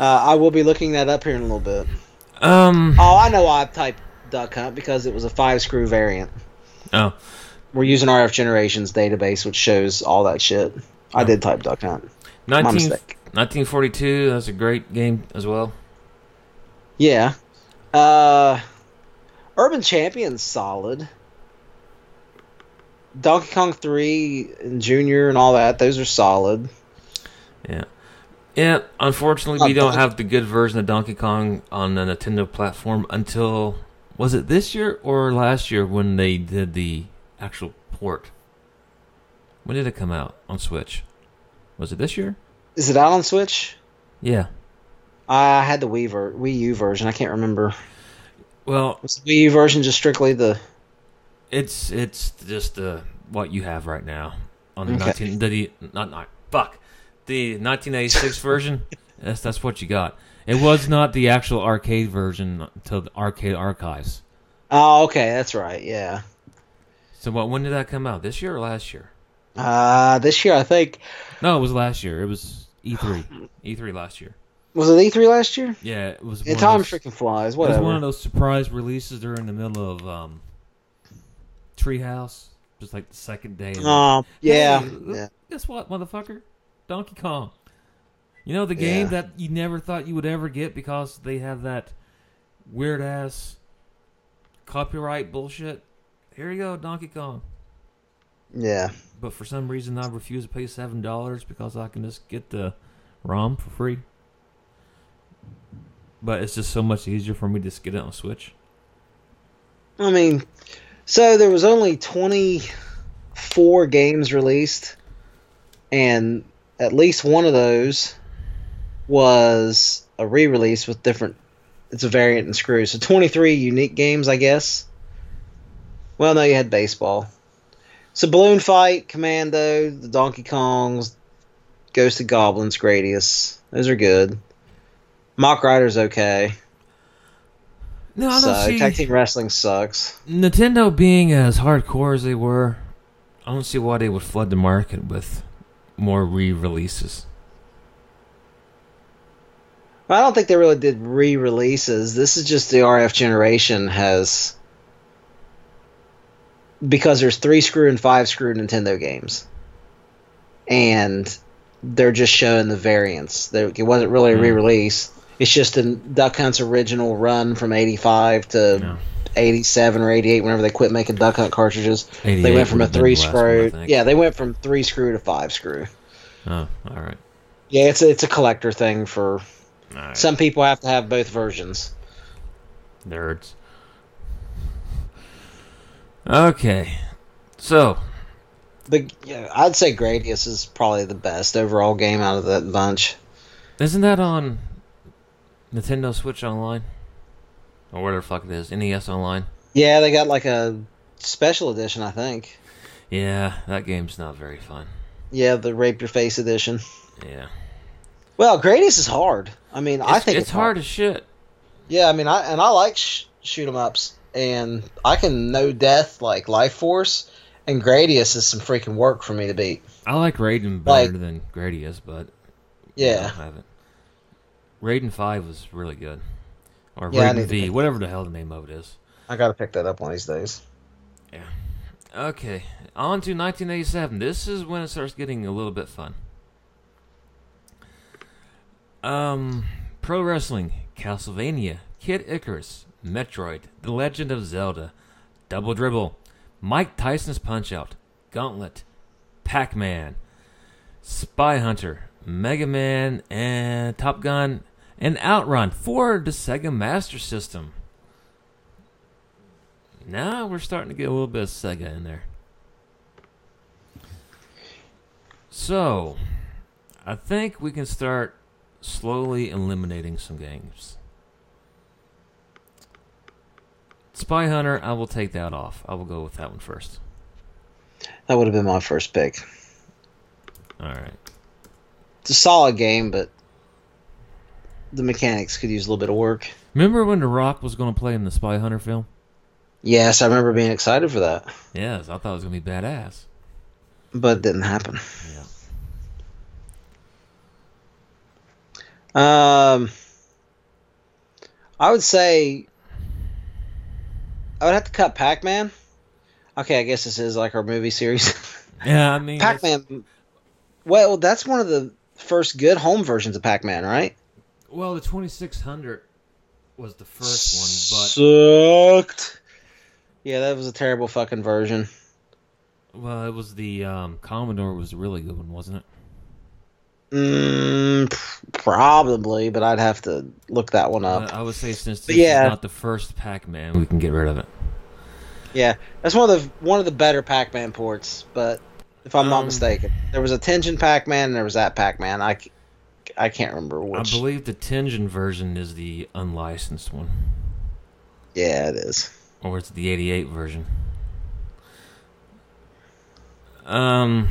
Uh, I will be looking that up here in a little bit. Um. Oh, I know why I typed Duck Hunt because it was a five screw variant. Oh, We're using RF Generations database, which shows all that shit. I did type Duck Hunt. My 19, mistake. 1942. That's a great game as well. Yeah. Uh, Urban Champion's solid. Donkey Kong 3 and Junior and all that, those are solid. Yeah. Yeah, unfortunately, we don't have the good version of Donkey Kong on the Nintendo platform until was it this year or last year when they did the actual port? When did it come out on Switch? Was it this year? Is it out on Switch? Yeah. I had the Wii, ver- Wii U version. I can't remember. Well, Was the Wii U version just strictly the. it's it's just uh, what you have right now on the Okay. 19 the not not fuck the 1986 version. That's that's what you got. It was not the actual arcade version until the arcade archives. Oh, okay, that's right, yeah. So what? When did that come out? This year or last year? Uh, this year, I think. No, it was last year. It was E E3. E3 last year. Was it E3 last year? Yeah, it was. Yeah, time those, freaking flies. Whatever. It was one of those surprise releases during the middle of um, Treehouse, just like the second day. and- Oh, yeah. Hey, yeah. Guess what, motherfucker? Donkey Kong. You know the game Yeah. that you never thought you would ever get because they have that weird ass copyright bullshit. Here you go, Donkey Kong. Yeah. But for some reason, I refuse to pay seven dollars because I can just get the ROM for free. But it's just so much easier for me to get it on Switch. I mean, so there was only 24 games released, and at least one of those was a re-release with different. It's a variant and screw. So 23 unique games, I guess. Well, no, you had baseball. So Balloon Fight, Commando, the Donkey Kongs, Ghost of Goblins, Gradius. Those are good. Mach Rider's okay. No, I don't So see tag team wrestling sucks. Nintendo being as hardcore as they were. I don't see why they would flood the market with more re-releases. I don't think they really did re-releases. This is just the RF generation has because there's three screw and five screw Nintendo games, and they're just showing the variants. It wasn't really a Hmm. re-release. It's just a Duck Hunt's original run from '85 to No. '87 or '88. Whenever they quit making Duck Hunt cartridges, they went from a three screw. one, yeah, they went from three screw to five screw. Oh, all right. Yeah, it's a, it's a collector thing for right. some people. Have to have both versions. Nerds. Okay. So, The yeah, I'd say Gradius is probably the best overall game out of that bunch. isn't that on Nintendo Switch Online? Or whatever the fuck it is. NES Online? Yeah, they got like a special edition, I think. Yeah, that game's not very fun. Yeah, the Rape Your Face edition. Yeah. Well, Gradius is hard. I mean, I It's- think it's hard as shit. Yeah, I mean, I and I like sh- shoot 'em ups, and I can no death like Life Force, and Gradius is some freaking work for me to beat. I like Raiden Like- better than Gradius, but Yeah, I haven't. Raiden 5 was really good. Or Yeah, Raiden V, whatever the hell the name of it is. I gotta pick that up one of these days. Yeah. Okay, on to 1987. This is when it starts getting a little bit fun. Um, pro wrestling, Castlevania, Kid Icarus, Metroid, The Legend of Zelda, Double Dribble, Mike Tyson's Punch Out, Gauntlet, Pac Man, Spy Hunter, Mega Man, and Top Gun, and Outrun for the Sega Master System. Now we're starting to get a little bit of Sega in there. So, I think we can start slowly eliminating some games. Spy Hunter, I will take that off. I will go with that one first. That would have been my first pick. All right. It's a solid game, but the mechanics could use a little bit of work. Remember when The Rock was going to play in the Spy Hunter film? Yes, I remember being excited for that, Yes, I thought it was going to be badass. but it didn't happen. Yeah. Um, I would say I would have to cut Pac-Man. Okay, I guess this is like our movie series. Yeah, I mean, Pac-Man. Well, that's one of the first good home versions of Pac-Man, right? Well, the 2600 was the first one, but Sucked. Yeah, that was a terrible fucking version. well, it was the um, Commodore was a really good one, wasn't it? Mm, probably, but I'd have to look that one Uh, up. I would say since this yeah. is not the first Pac-Man, we can get rid of it. Yeah, that's one of the one of the better Pac-Man ports. But if I'm not Um, mistaken, there was a Tengen Pac-Man and there was that Pac-Man. I, I can't remember which. I believe the Tengen version is the unlicensed one, yeah, it is. or it's the 88 version. Um,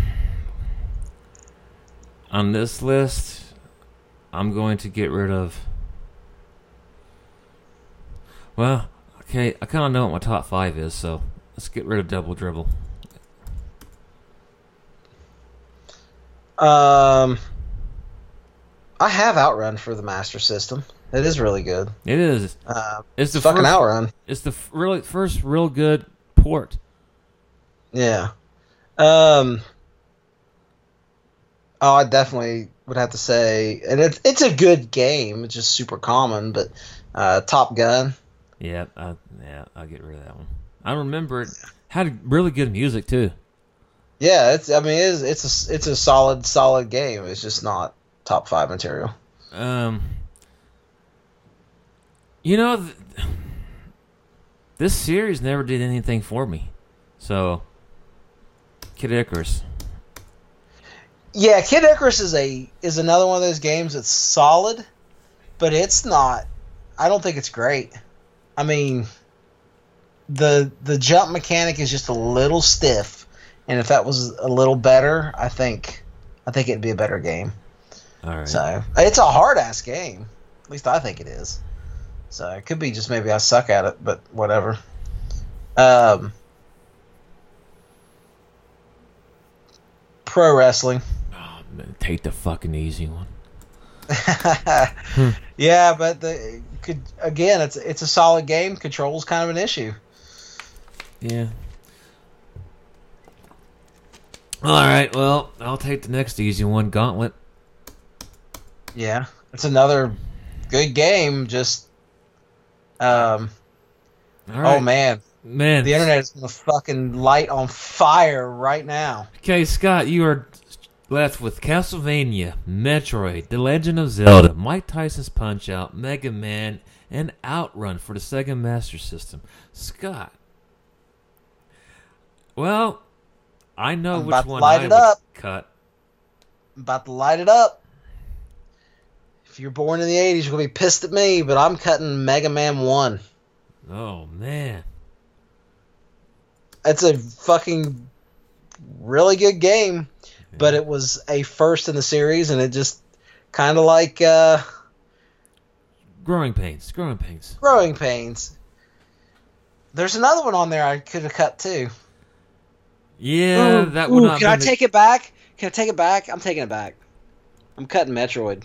on this list, I'm going to get rid of. Well, okay, I kind of know what my top five is, so let's get rid of Double Dribble. Um, I have Outrun for the Master System. It is really good. It is. Uh, It's the fucking first, Outrun. It's the f- really first real good port. Yeah. Um. Oh, I definitely would have to say, and it's it's a good game. It's just super common, but uh, Top Gun. Yeah, I, yeah, I'll get rid of that one. I remember it had really good music too. Yeah, it's. I mean, it's it's a it's a solid solid game. It's just not top five material. Um, you know, th- this series never did anything for me. So, Kid Icarus. Yeah, Kid Icarus is a is another one of those games that's solid, but it's not. I don't think it's great. I mean, the the jump mechanic is just a little stiff, and if that was a little better, I think I think it'd be a better game. All right. So it's a hard ass game. At least I think it is. So it could be just maybe I suck at it, but whatever. Um, pro wrestling. Oh, man, take the fucking easy one. yeah, but the could again, it's it's a solid game. Control's kind of an issue. Yeah. All right. Well, I'll take the next easy one, Gauntlet. Yeah, it's another good game. Just, um, right. oh man, man, the internet is gonna fucking light on fire right now. Okay, Scott, you are left with Castlevania, Metroid, The Legend of Zelda, Mike Tyson's Punch Out, Mega Man, and Outrun for the Sega Master System. Scott. Well, I know I'm which one light I it would up. cut. I'm about to light it up. You're born in the '80s, you're gonna be pissed at me, but I'm cutting Mega Man One. Oh man. It's a fucking really good game, but it was a first in the series, and it just kind of like uh, Growing pains. Growing pains. growing pains. There's another one on there I could have cut too. Yeah, Ooh, that would ooh, not Can I the- take it back? Can I take it back? I'm taking it back. I'm cutting Metroid.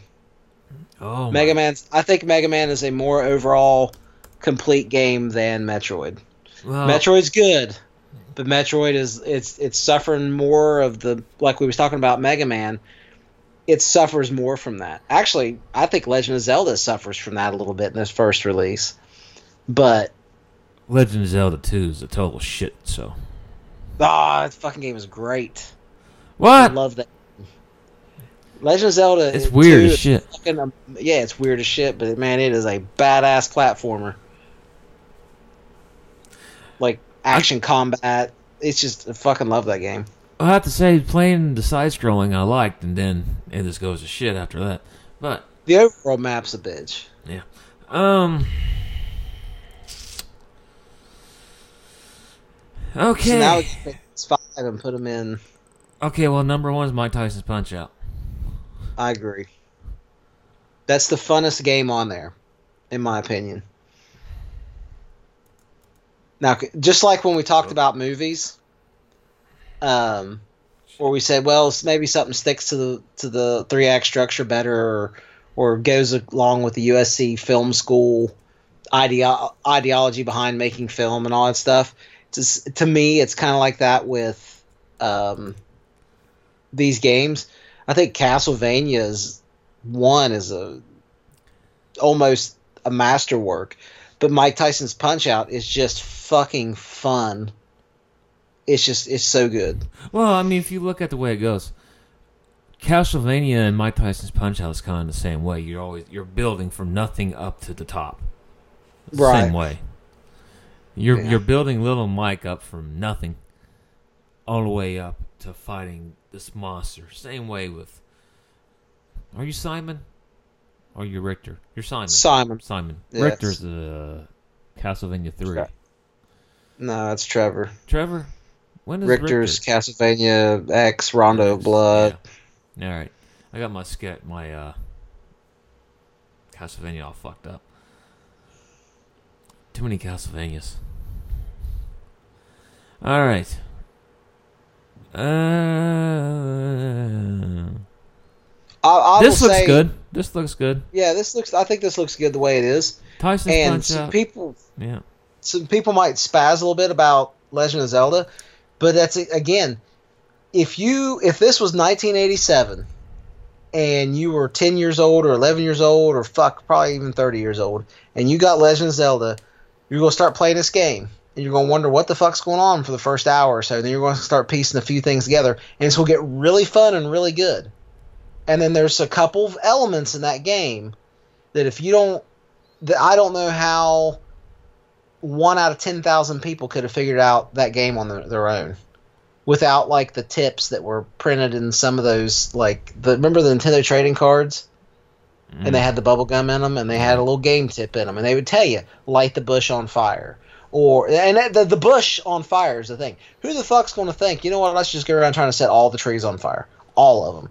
Oh, Mega Man's. I think Mega Man is a more overall complete game than Metroid. Well, Metroid's good, but Metroid is it's it's suffering more of the like we was talking about Mega Man. It suffers more from that. Actually, I think Legend of Zelda suffers from that a little bit in this first release. But Legend of Zelda 2 is a total shit, so. ah, that fucking game is great. What? I love that. Legend of Zelda. It's 2 weird as shit. fucking, um, yeah, it's weird as shit, but man, it is a badass platformer. Like action combat. It's just I fucking love that game. I have to say, playing the side scrolling I liked, and then it just goes to shit after that. But, The overall map's a bitch. yeah. Um. Okay. So now take five and put them in. okay, well, number one is Mike Tyson's Punch Out. I agree. That's the funnest game on there, in my opinion. Now, just like when we talked about movies, um, where we said, well, maybe something sticks to the to the three act structure better, or or goes along with the USC film school ideo- ideology behind making film and all that stuff. Just, to me, it's kind of like that with um, these games. I think Castlevania's one is a almost a masterwork, but Mike Tyson's Punch Out is just fucking fun. It's just it's so good. Well, I mean, if you look at the way it goes, Castlevania and Mike Tyson's Punch Out is kind of the same way. You're always you're building from nothing up to the top. The Right. Same way. You're Yeah. you're building little Mike up from nothing, all the way up to fighting this monster. Same way with. Are you Simon? Or are you Richter? You're Simon. Simon. Simon. Yes. Richter's the Castlevania three. No, it's Trevor. Trevor. When is Richter's Richter? Castlevania X Rondo of Blood. Yeah. All right, I got my ske- my uh, Castlevania all fucked up. Too many Castlevanias. All right. Uh, I, I this looks say, good. This looks good. Yeah, this looks. I think this looks good the way it is. Tyson's and some people, yeah. some people might spaz a little bit about Legend of Zelda, but that's again, if you if this was 1987 and you were 10 years old or 11 years old or fuck probably even 30 years old and you got Legend of Zelda, you're going to start playing this game you're going to wonder what the fuck's going on for the first hour or so. Then you're going to start piecing a few things together and it's going to get really fun and really good. And then there's a couple of elements in that game that if you don't that I don't know how one out of 10,000 people could have figured out that game on their, their own without like the tips that were printed in some of those like the remember the Nintendo trading cards and they mm. had the bubble gum in them and they had a little game tip in them and they would tell you light the bush on fire or and the, the bush on fire is the thing. Who the fuck's going to think you know what let's just go around trying to set all the trees on fire. All of them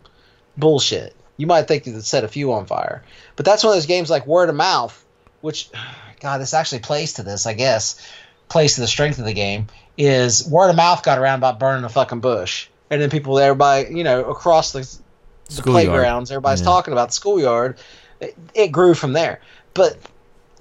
bullshit. You might think you could set a few on fire. But that's one of those games like word of mouth which god this actually plays to this i guess plays to the strength of the game is word of mouth got around about burning a fucking bush. And then people everybody you know across the the Schoolyard. playgrounds everybody's Yeah. talking about, the schoolyard, it, it grew from there. But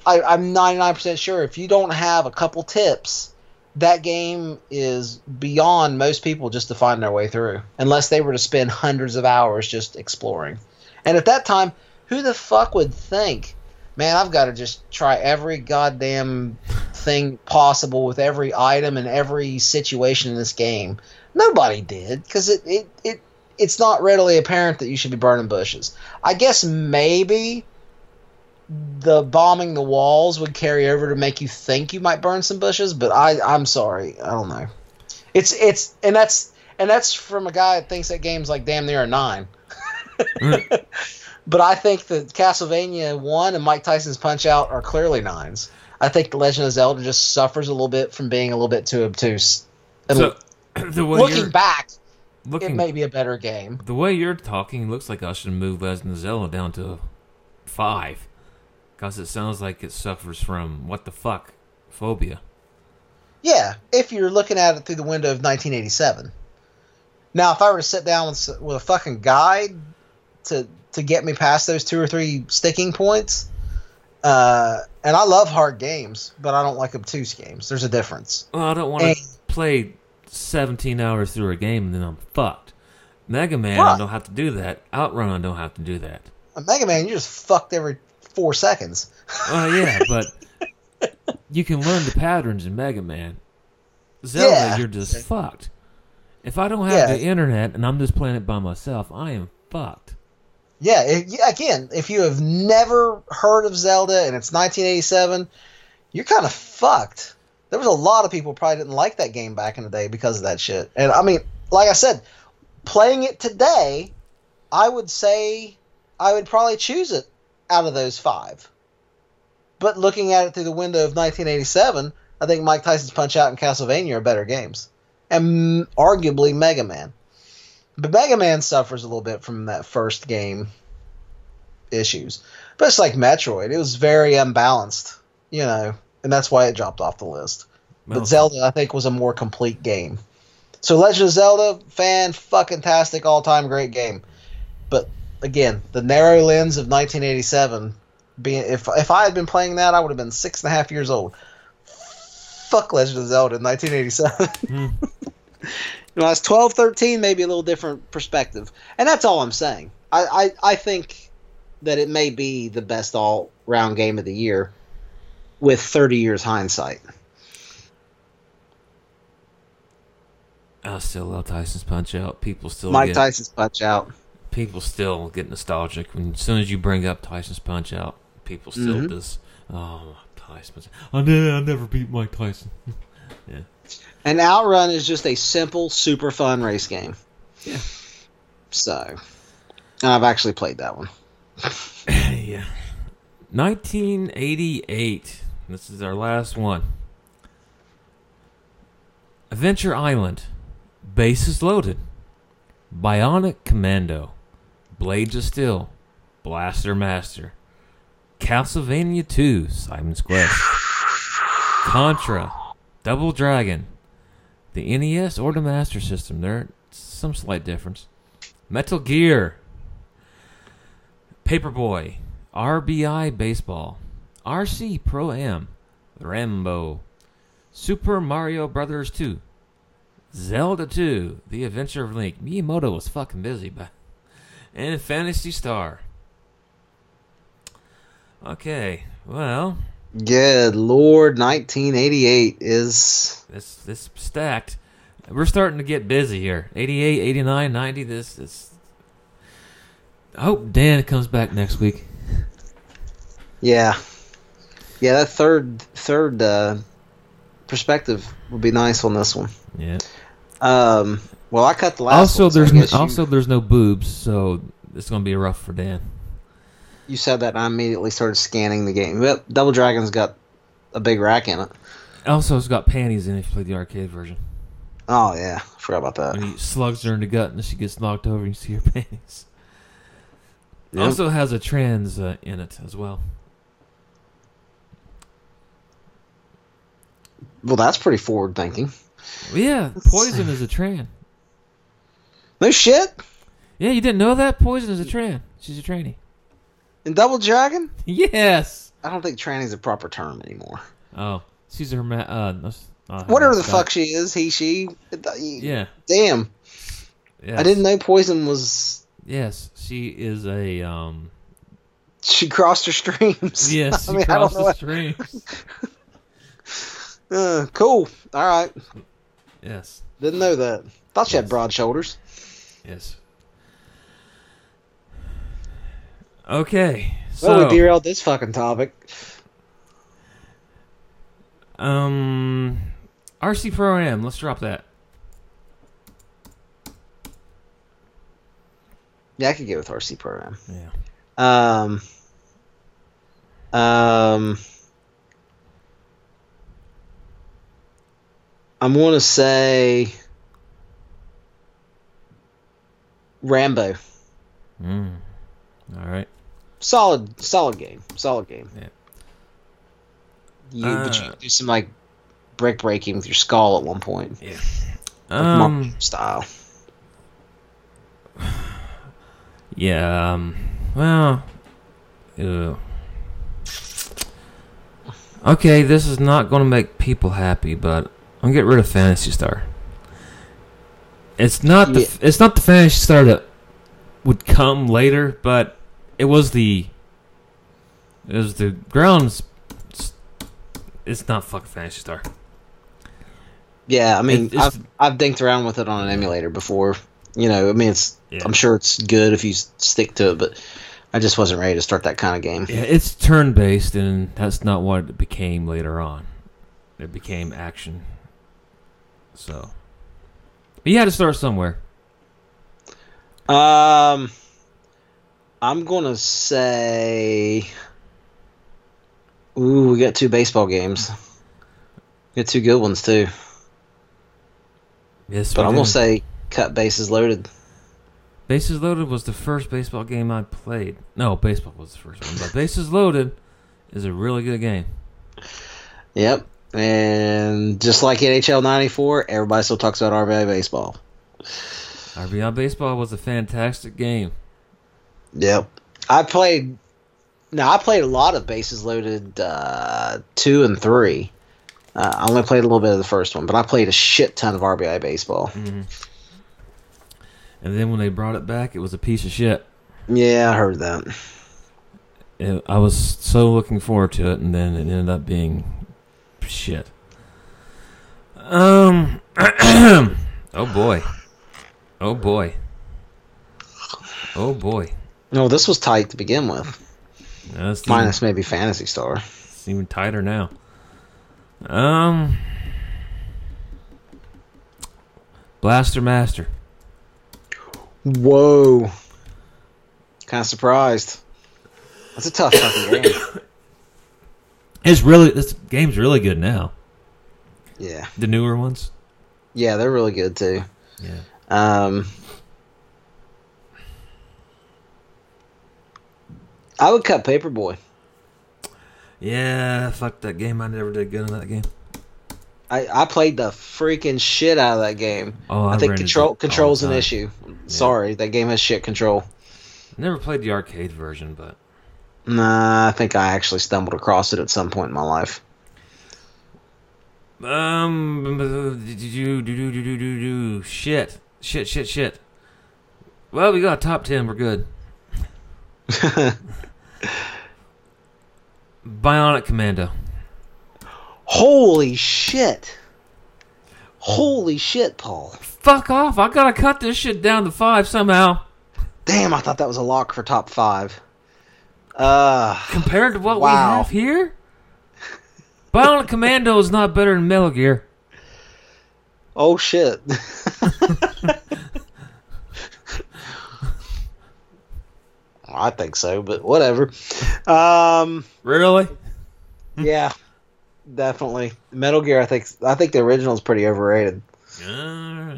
I, I'm 99% sure if you don't have a couple tips, that game is beyond most people just to find their way through, unless they were to spend hundreds of hours just exploring. And at that time, who the fuck would think, man, I've got to just try every goddamn thing possible with every item and every situation in this game? Nobody did, because it, it, it it's not readily apparent that you should be burning bushes. I guess maybe the bombing the walls would carry over to make you think you might burn some bushes, but I I'm sorry, I don't know. It's it's and that's and that's from a guy that thinks that game's like damn near a nine. but I think that Castlevania one and Mike Tyson's Punch Out are clearly nines. I think The Legend of Zelda just suffers a little bit from being a little bit too obtuse. And So the way looking back, it may be a better game. the way you're talking looks like I should move Legend of Zelda down to five, because it sounds like it suffers from what the fuck phobia. Yeah, if you're looking at it through the window of 1987. Now, if I were to sit down with, with a fucking guide to to get me past those two or three sticking points, uh, and I love hard games, but I don't like obtuse games. There's a difference. Well, I don't want to play 17 hours through a game and then I'm fucked. Mega Man. I don't have to do that. Outrun, I don't have to do that. Mega Man, you just fucked every four seconds. Oh yeah, but you can learn the patterns in Mega Man. Zelda, Yeah. you're just fucked. If I don't have Yeah. the internet and I'm just playing it by myself, I am fucked. Yeah, if, again, if you have never heard of Zelda and it's 1987, you're kind of fucked. There was a lot of people who probably didn't like that game back in the day because of that shit. And I mean, like I said, playing it today, I would say I would probably choose it out of those five. But looking at it through the window of 1987, I think Mike Tyson's Punch Out and Castlevania are better games, and arguably Mega Man. But Mega Man suffers a little bit from that first game issues. But it's like Metroid; it was very unbalanced, you know, and that's why it dropped off the list. Well, But Zelda, I think, was a more complete game. So Legend of Zelda, fan fucking tastic, all time great game. Again, the narrow lens of 1987. Being if if I had been playing that, I would have been six and a half years old. Fuck Legend of Zelda in 1987. Hmm. When I was 12, 13, maybe a little different perspective. And that's all I'm saying. I, I, I think that it may be the best all round game of the year with 30 years hindsight. I still love Tyson's Punch Out. People still Mike get, Tyson's Punch Out. People still get nostalgic when as soon as you bring up Tyson's Punch Out, people still Mhm. just oh Tyson. I never, I never beat Mike Tyson. yeah. And Outrun is just a simple, super fun race game. Yeah. So, I've actually played that one. yeah. 1988. This is our last one. Adventure Island. Bases loaded. Bionic Commando. Blades of Steel. Blaster Master. Castlevania 2. Simon's Quest. Contra. Double Dragon. The NES or the Master System. There's some slight difference. Metal Gear. Paperboy, RBI Baseball, RC Pro Am, Rambo, Super Mario Brothers 2, Zelda 2, The Adventure of Link. Miyamoto was fucking busy, but and Phantasy Star. Okay, well, Good Lord, 1988 is. this this stacked. We're starting to get busy here. 88, 89, 90. This this. I hope Dan comes back next week. Yeah. Yeah, that third third uh, perspective would be nice on this one. Yeah. Um, well, I cut the last also, one, so there's no, you- also there's no boobs, so it's gonna be rough for Dan. You said that, and I immediately started scanning the game. Yep, Double Dragon's got a big rack in it. Also, it's got panties in it if you play the arcade version. Oh yeah, forgot about that. When he slugs her in the gut and she gets knocked over, you see her panties. Yep. Also has a trans uh, in it as well. Well, that's pretty forward thinking. Well, yeah, Poison is a trans. No shit. Yeah, you didn't know that? Poison is a tran. She's a tranny. In Double Dragon? Yes. I don't think tranny's a proper term anymore. Oh, she's her ma- uh, no, uh Whatever the fuck she is, he, she. Yeah. Damn. Yes. I didn't know Poison was. Yes, she is a um. She crossed her streams. Yes, I she mean, I don't crossed know. What, streams. uh, cool. All right. yes, Didn't know that. Thought she had broad shoulders. yes. Okay, Well, so we derailed this fucking topic. um, RC Pro Am. Let's drop that. Yeah, I could get with RC Pro Am. Yeah. Um. Um. I'm gonna say Rambo. Mm. All right. Solid, solid game. Solid game. Yeah. You, but you Uh, do some like brick breaking with your skull at one point, like Um. Style. Yeah. Um. Well. ew. Okay, this is not going to make people happy, but I'm gonna get rid of Phantasy Star. It's not the Yeah. it's not the Phantasy Star that would come later, but it was the it was the grounds. It's not fucking Phantasy Star. Yeah, I mean, It- I've I've dinked around with it on an emulator before. You know, I mean, it's Yeah. I'm sure it's good if you stick to it, but I just wasn't ready to start that kind of game. Yeah, it's turn based, and that's not what it became later on. It became action. So, you had to start somewhere. Um, I'm gonna say, ooh, we got two baseball games. We got two good ones too, Yes, but I'm gonna say cut bases loaded. Bases Loaded was the first baseball game I played. No, baseball was the first one, but Bases Loaded is a really good game. Yep, and just like NHL '94, everybody still talks about RBI baseball. RBI Baseball was a fantastic game. Yep. I played. Now I played a lot of bases loaded uh, two and three. Uh, I only played a little bit of the first one, but I played a shit ton of RBI baseball. And then when they brought it back, it was a piece of shit. Yeah, I heard that. It, I was so looking forward to it, and then it ended up being shit. Um. oh boy. Oh boy. Oh boy. No, this was tight to begin with. That's even, Minus maybe Phantasy Star. it's even tighter now. Um. Blaster Master. Whoa. Kind of surprised. That's a tough fucking game. It's really this game's really good now. Yeah. The newer ones. Yeah, they're really good too. Yeah. Um, I would cut Paperboy. Yeah. Fuck that game. I never did good in that game. I, I played the freaking shit out of that game. Oh, I think control control's an issue. Sorry, that game has shit control. Never played the arcade version, but Nah, I think I actually stumbled across it at some point in my life. Um, Shit. Shit, shit, shit. Well, we got top 10. We're good. Bionic Commando. Holy shit. Holy shit, Paul. Fuck off. I gotta cut this shit down to five somehow. Damn, I thought that was a lock for top five. Uh, Compared to what we have here, Bionic Commando is not better than Metal Gear. oh shit. I think so, but whatever. Um, Really? yeah, definitely. Metal Gear, I think. I think the original is pretty overrated. Uh,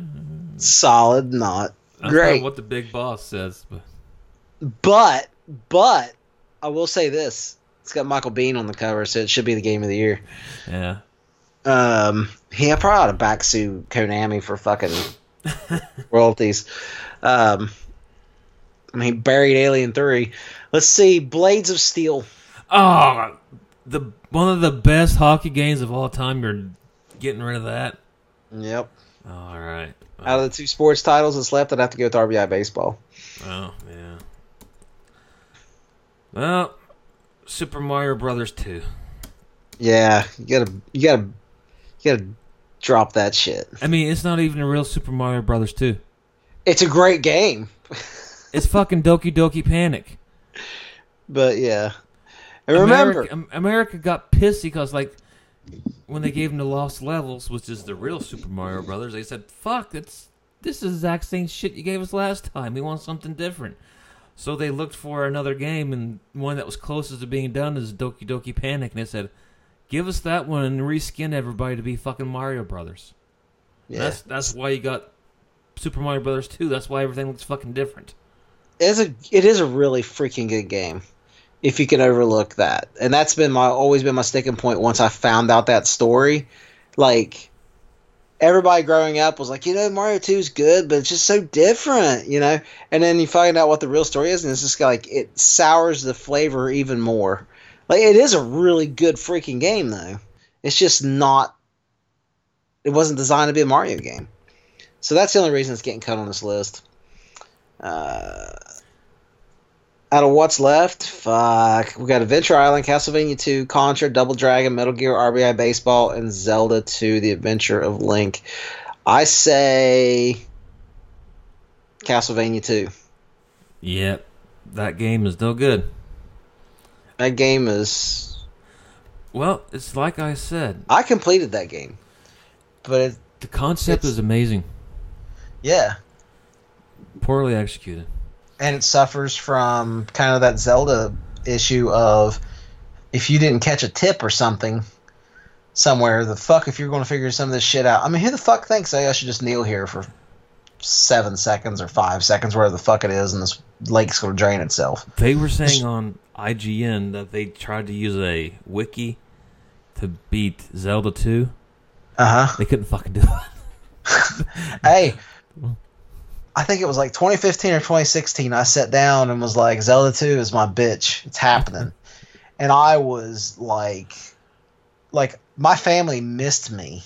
Solid, not great. not what the big boss says. But But, but, I will say this: it's got Michael Biehn on the cover, so it should be the game of the year. yeah, Um, he probably ought to backsue Konami for fucking royalties. Um, I mean, buried Alien Three. Let's see, Blades of Steel. Oh, the one of the best hockey games of all time. You're getting rid of that. Yep. All right. Out of the two sports titles that's left, I'd have to go with RBI baseball. Oh yeah. Well, Super Mario Brothers two. Yeah, you gotta, you gotta, you gotta drop that shit. I mean, it's not even a real Super Mario Brothers two. It's a great game, It's fucking Doki Doki Panic. but yeah. And remember, America, America got pissy because like when they gave him the Lost Levels, which is the real Super Mario Brothers, they said, "Fuck, it's this is the exact same shit you gave us last time. We want something different." So they looked for another game, and one that was closest to being done is Doki Doki Panic, and they said, "Give us that one and reskin everybody to be fucking Mario Brothers." yeah, That's that's why you got Super Mario Brothers 2. That's why everything looks fucking different. it's a, it is a really freaking good game. If you can overlook that, and that's been my always been my sticking point. Once I found out that story, like everybody growing up was like, you know, Mario Two is good, but it's just so different, you know. And then you find out what the real story is, and it's just like it sours the flavor even more. Like it is a really good freaking game, though. It's just not. It wasn't designed to be a Mario game, so that's the only reason it's getting cut on this list. Uh, out of what's left, fuck, we got Adventure Island, Castlevania 2, Contra, Double Dragon, Metal Gear, RBI Baseball, and Zelda 2: The Adventure of Link. I say Castlevania 2. Yep, that game is no good. That game is. Well, it's like I said, I completed that game, but it, the concept is amazing, yeah, poorly executed. And it suffers from kind of that Zelda issue of if you didn't catch a tip or something somewhere, the fuck if you're going to figure some of this shit out. I mean, who the fuck thinks I should just kneel here for seven seconds or five seconds, wherever the fuck it is, and this lake's going to drain itself? They were saying on IGN that they tried to use a wiki to beat Zelda 2. Uh huh. They couldn't fucking do it. Hey, I think it was like 2015 or 2016. I sat down and was like, Zelda 2 is my bitch. It's happening. and I was like, like my family missed me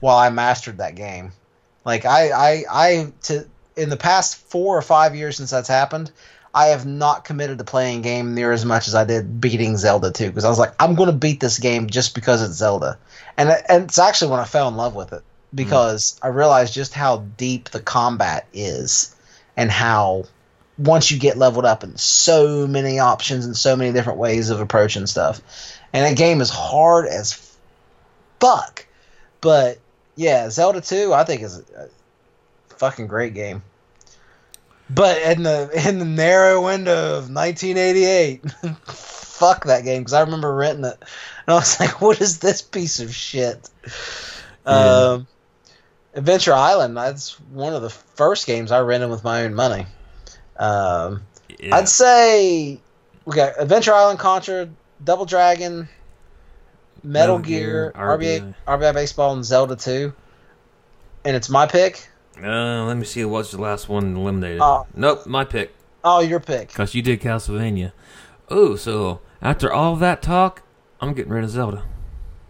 while I mastered that game. Like I, I, I to in the past four or five years since that's happened, I have not committed to playing a game near as much as I did beating Zelda 2 because I was like, I'm going to beat this game just because it's Zelda, and and it's actually when I fell in love with it because I realized just how deep the combat is and how once you get leveled up and so many options and so many different ways of approaching stuff. And that game is hard as fuck. But yeah, Zelda 2 I think is a fucking great game. But in the in the narrow window of 1988, fuck that game because I remember renting it and I was like, "What is this piece of shit?" Yeah. Um, Adventure Island. That's one of the first games I rented with my own money. Um, Yeah. I'd say we got Adventure Island, Contra, Double Dragon, Metal, Metal Gear, Gear, RBI, RBI Baseball, and Zelda 2. And it's my pick. Uh, let me see what's the last one eliminated. Oh. Nope, my pick. Oh, your pick. Because you did Castlevania. Oh, so after all that talk, I'm getting rid of Zelda.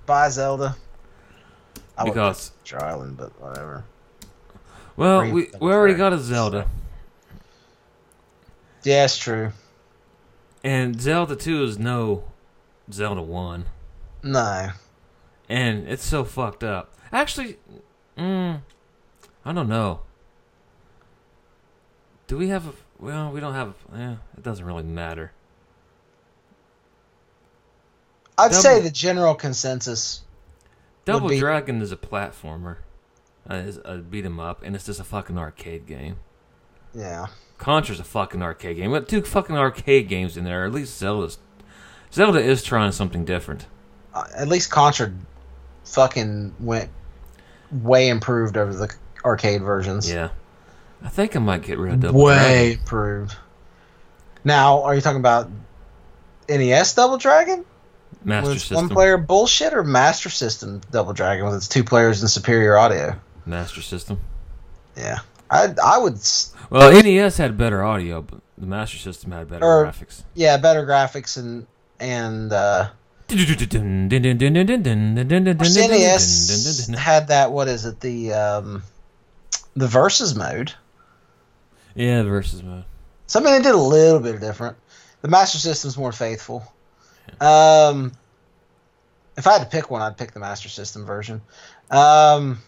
Bye, Zelda. I Because, Adventure Island, but whatever. well, we, we already got a Zelda. Yeah, that's true. And Zelda 2 is no Zelda 1. No. And it's so fucked up. Actually, mm, I don't know. Do we have a. Well, we don't have. Yeah, it doesn't really matter. I'd Double- say the general consensus. Double be- Dragon is a platformer, uh, is a beat 'em up, and it's just a fucking arcade game. Yeah. Contra's a fucking arcade game. But two fucking arcade games in there. At least Zelda's. Zelda is trying something different. Uh, at least Contra fucking went way improved over the arcade versions. Yeah. I think I might get rid of Double way Dragon. improved. Now, are you talking about NES Double Dragon? Master with System. one player bullshit or Master System Double Dragon with its two players and superior audio? Master System. Yeah. I I would Well, NES had better audio, but the Master System had better Or- graphics. Yeah, better graphics and and uh, NES had that. What is it? The um, the versus mode. Yeah, the versus mode. So I mean, they did a little bit different. The Master System's more faithful. Um, if I had to pick one, I'd pick the Master System version. Um,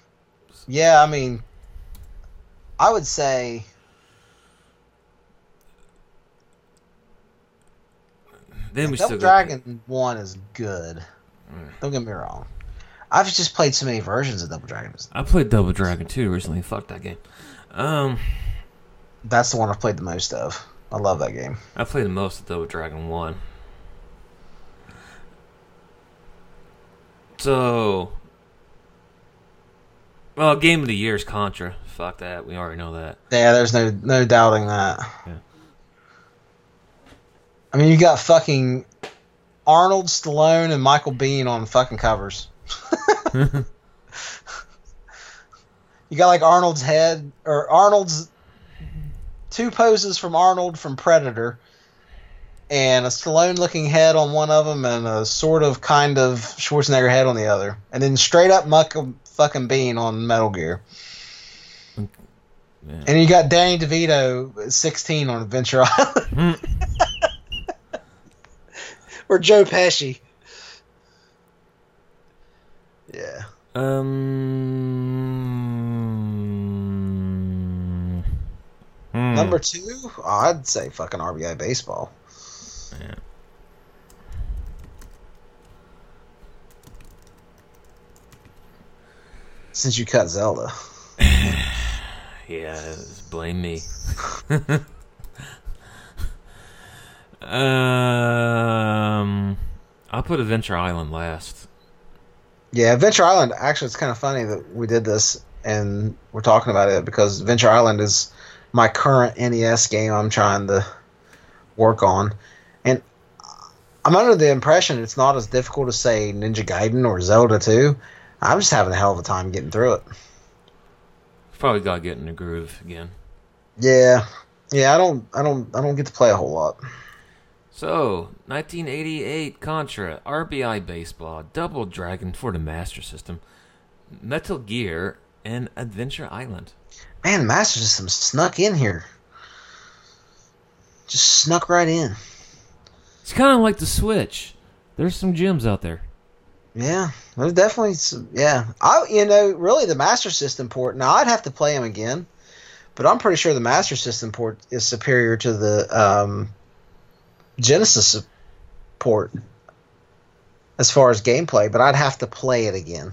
yeah, I mean, I would say Then we Double got Dragon One is good. Don't get me wrong. I've just played so many versions of Double Dragon. I played Double Dragon 2 recently. Fuck that game. Um, That's the one I've played the most of. I love that game. I played the most of Double Dragon 1. So, well, game of the year is Contra. Fuck that. We already know that. Yeah, there's no no doubting that. Yeah. I mean, you got fucking Arnold, Stallone, and Michael Biehn on fucking covers. you got like Arnold's head or Arnold's two poses from Arnold from Predator, and a Stallone-looking head on one of them, and a sort of kind of Schwarzenegger head on the other, and then straight up Michael fucking Biehn on Metal Gear. Yeah. And you got Danny DeVito, 16 on Adventure Island. or Joe Pesci. Yeah. Um, hmm. Number two, I'd say fucking RBI baseball. Yeah. Since you cut Zelda. Yeah, blame me. um, I'll put Adventure Island last. Yeah, Adventure Island. Actually, it's kind of funny that we did this and we're talking about it because Adventure Island is my current NES game I'm trying to work on. I'm under the impression it's not as difficult as, say, Ninja Gaiden or Zelda 2. I'm just having a hell of a time getting through it. Probably got to get in the groove again. Yeah. Yeah, I don't I don't I don't get to play a whole lot. So, 1988 Contra, RBI Baseball, Double Dragon for the Master System, Metal Gear, and Adventure Island. Man, Master System snuck in here. Just snuck right in. It's kind of like the Switch. There's some gems out there. Yeah, there's definitely some. Yeah, I you know really the Master System port. Now I'd have to play them again, but I'm pretty sure the Master System port is superior to the um, Genesis port as far as gameplay. But I'd have to play it again.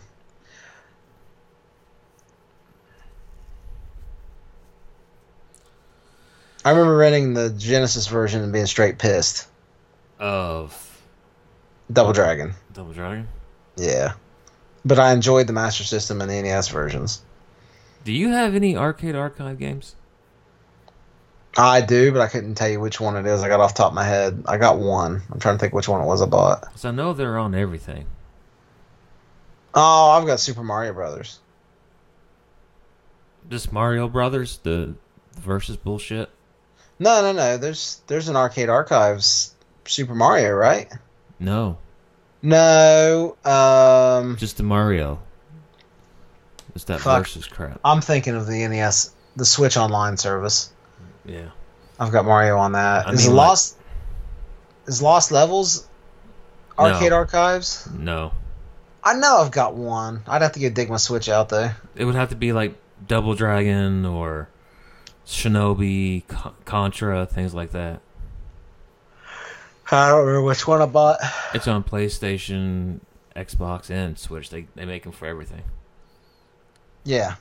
I remember renting the Genesis version and being straight pissed. Of Double Dragon. Double Dragon. Yeah. But I enjoyed the Master System and the NES versions. Do you have any arcade archive games? I do, but I couldn't tell you which one it is. I got off the top of my head. I got one. I'm trying to think which one it was I bought. Because I know they're on everything. Oh, I've got Super Mario Brothers. Just Mario Brothers, the versus bullshit. No, no, no. There's there's an arcade archives Super Mario, right? No, No. Um, just the Mario. It's that Fuck. versus crap. I'm thinking of the NES, the Switch Online service. Yeah. I've got Mario on that. I Is mean, like- Lost is Lost Levels arcade No. archives? No. I know I've got one. I'd have to get dig my Switch out there. It would have to be like Double Dragon or Shinobi, Contra, things like that. I don't remember which one I bought. It's on PlayStation, Xbox, and Switch. They they make them for everything. Yeah.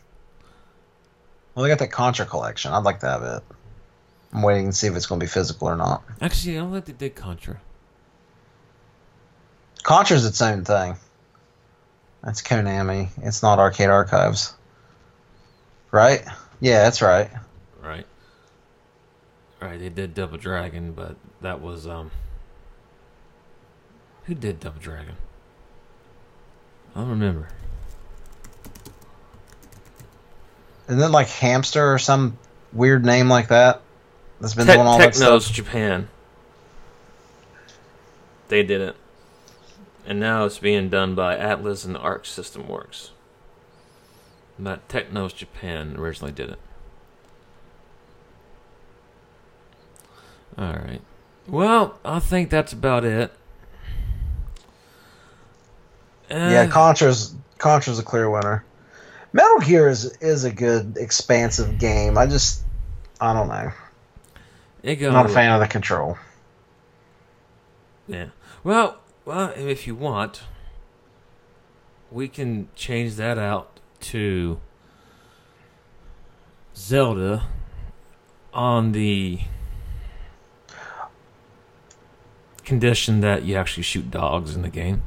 Well, they got that Contra collection. I'd like to have it. I'm waiting to see if it's going to be physical or not. Actually, I don't think they did Contra. Contra's its own thing. That's Konami. It's not Arcade Archives. Right? Yeah, that's right. Right. Right, they did Double Dragon, but that was um who did Double Dragon? I don't remember. Isn't it like Hamster or some weird name like that? that's been Te- doing all that stuff. Technos stuff. Japan. They did it, and now it's being done by Atlas and Arc System Works. But Technos Japan originally did it. All right. Well, I think that's about it. Yeah, Uh, Contra's Contra's a clear winner. Metal Gear is is a good expansive game. I just I don't know. it I'm not a fan of the control. Yeah. Well, well, if you want, we can change that out to Zelda on the condition that you actually shoot dogs in the game.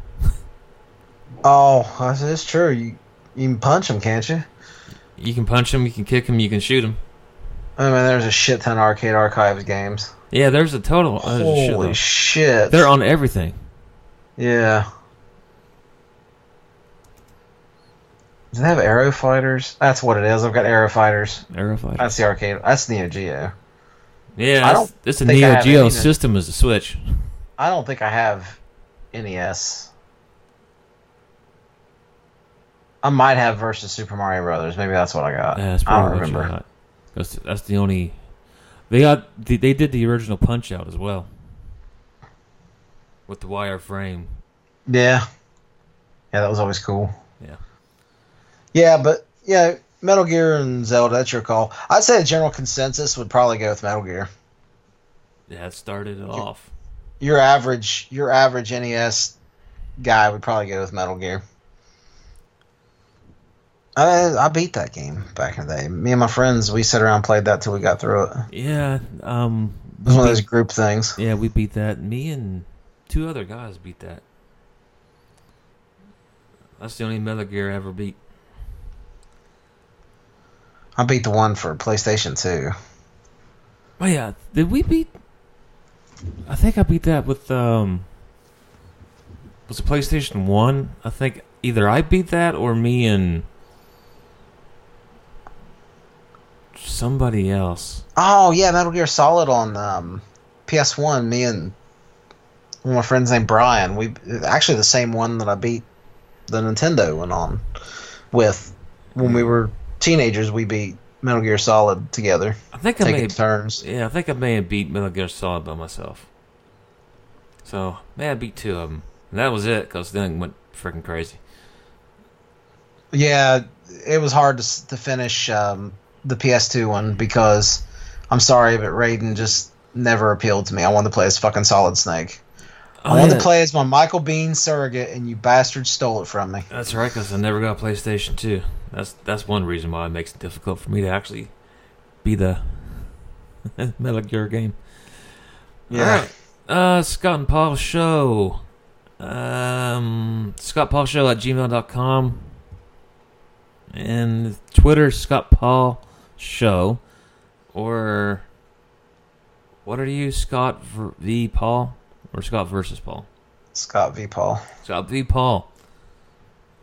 Oh, that's, true. You you can punch them, can't you? You can punch them, you can kick them, you can shoot them. I mean, there's a shit ton of arcade archives games. Yeah, there's a total. there's a Holy shitload. shit! They're on everything. Yeah. Do they have Arrow Fighters? That's what it is. I've got Arrow Fighters. Aerofighter. That's the arcade. That's Neo Geo. yeah, I don't it's a Neo Geo system as a Switch. I don't think I have NES. I might have versus Super Mario Brothers. Maybe that's what I got. Yeah, that's I don't probably what you remember. That's, that's the only. They got. They, they did the original Punch Out as well. With the wire frame. Yeah. Yeah, that was always cool. Yeah. Yeah, but yeah, Metal Gear and Zelda, that's your call. I'd say a general consensus would probably go with Metal Gear. Yeah, it started it off. Your average your average NES guy would probably go with Metal Gear. I I beat that game back in the day. Me and my friends, we sat around and played that till we got through it. It Yeah. Um. was one of those group things. yeah, we beat that. Me and two other guys beat that. That's the only Metal Gear I ever beat. I beat the one for PlayStation 2. Oh yeah, did we beat? I think I beat that with um. Was it PlayStation One? I think either I beat that or me and somebody else. Oh yeah, Metal Gear Solid on um, PS1. Me and one of my friends named Brian. We actually the same one that I beat the Nintendo one on with when we were teenagers. We beat Metal Gear Solid together, I think I may. taking turns. Yeah, I think I may have beat Metal Gear Solid by myself. So may I beat two of them, and that was it because then it went freaking crazy. Yeah, it was hard to to finish um, the PS2 one because I'm sorry, but Raiden just never appealed to me. I wanted to play as fucking Solid Snake. I Oh, wanted yeah. to play as my Michael Biehn surrogate, and you bastards stole it from me. That's right, because I never got a PlayStation 2. That's that's one reason why it makes it difficult for me to actually be the Metal Gear game. Alright. Uh, Scott and Paul Show. Um, Scott Paul Show at gmail.com. And Twitter, Scott Paul Show. Or what are you, Scott v, Paul? Or Scott versus Paul? Scott V. Paul. Scott V. Paul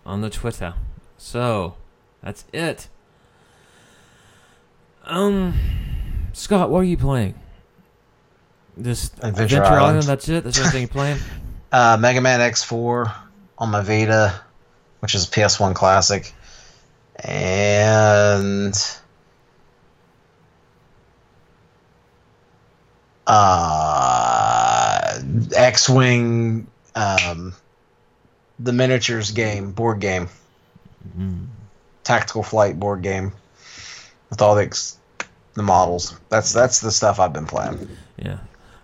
on the Twitter. So that's it. Um, Scott, what are you playing? This Adventure Adventure, Island. Island. That's it. That's everything you're playing. Uh, Mega Man X4 on my Vita, which is a PS1 classic, and uh, X-wing, um, the miniatures game, board game, Mm. tactical flight board game, with all the ex- the models. That's that's the stuff I've been playing. Yeah,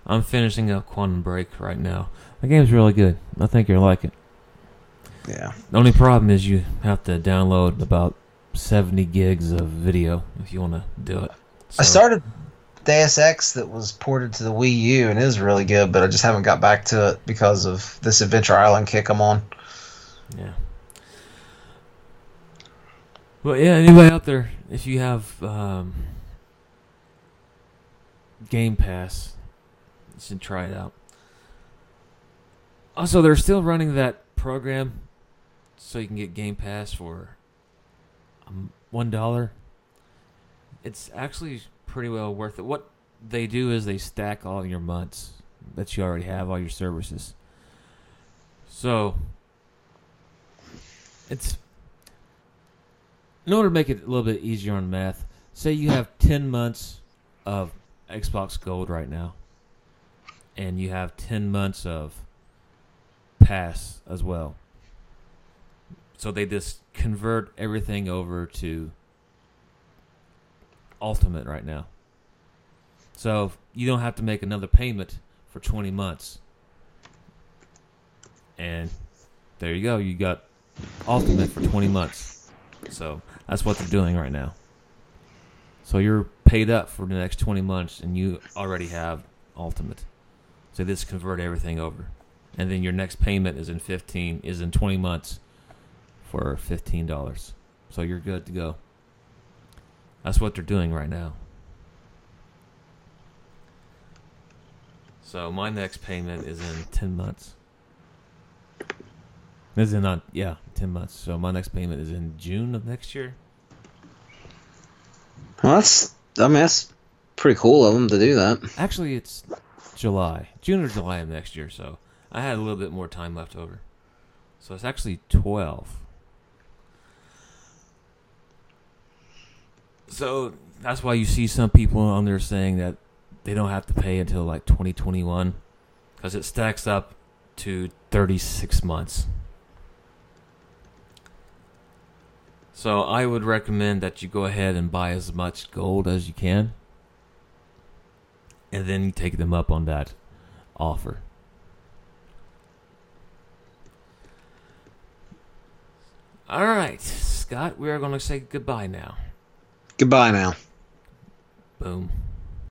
I'm finishing up Quantum Break right now. The game's really good. I think you'll like it. Yeah. The only problem is you have to download about 70 gigs of video if you want to do it. I started Deus Ex that was ported to the Wii U and is really good, but I just haven't got back to it because of this Adventure Island kick I'm on. Yeah. Well, yeah. Anybody out there, if you have um, Game Pass, you should try it out. Also, they're still running that program, so you can get Game Pass for um, one dollar. It's actually pretty well worth it. What they do is they stack all your months that you already have, all your services. So it's in order to make it a little bit easier on math. Say you have ten months of Xbox Gold right now, and you have ten months of Pass as well. So they just convert everything over to Ultimate right now. So you don't have to make another payment for 20 months. And there you go. You got Ultimate for 20 months. So that's what they're doing right now. So you're paid up for the next 20 months and you already have Ultimate. So this convert everything over. And then your next payment is in 15 is in 20 months for $15. So you're good to go. That's what they're doing right now. So my next payment is in 10 months. This Is not uh, yeah, 10 months. So my next payment is in June of next year. Well, that's I mean that's pretty cool of them to do that. Actually, it's July, June or July of next year. So I had a little bit more time left over. So it's actually 12. So that's why you see some people on there saying that they don't have to pay until like 2021 because it stacks up to 36 months. So I would recommend that you go ahead and buy as much gold as you can and then take them up on that offer. All right, Scott, we are going to say goodbye now. Goodbye now. Boom.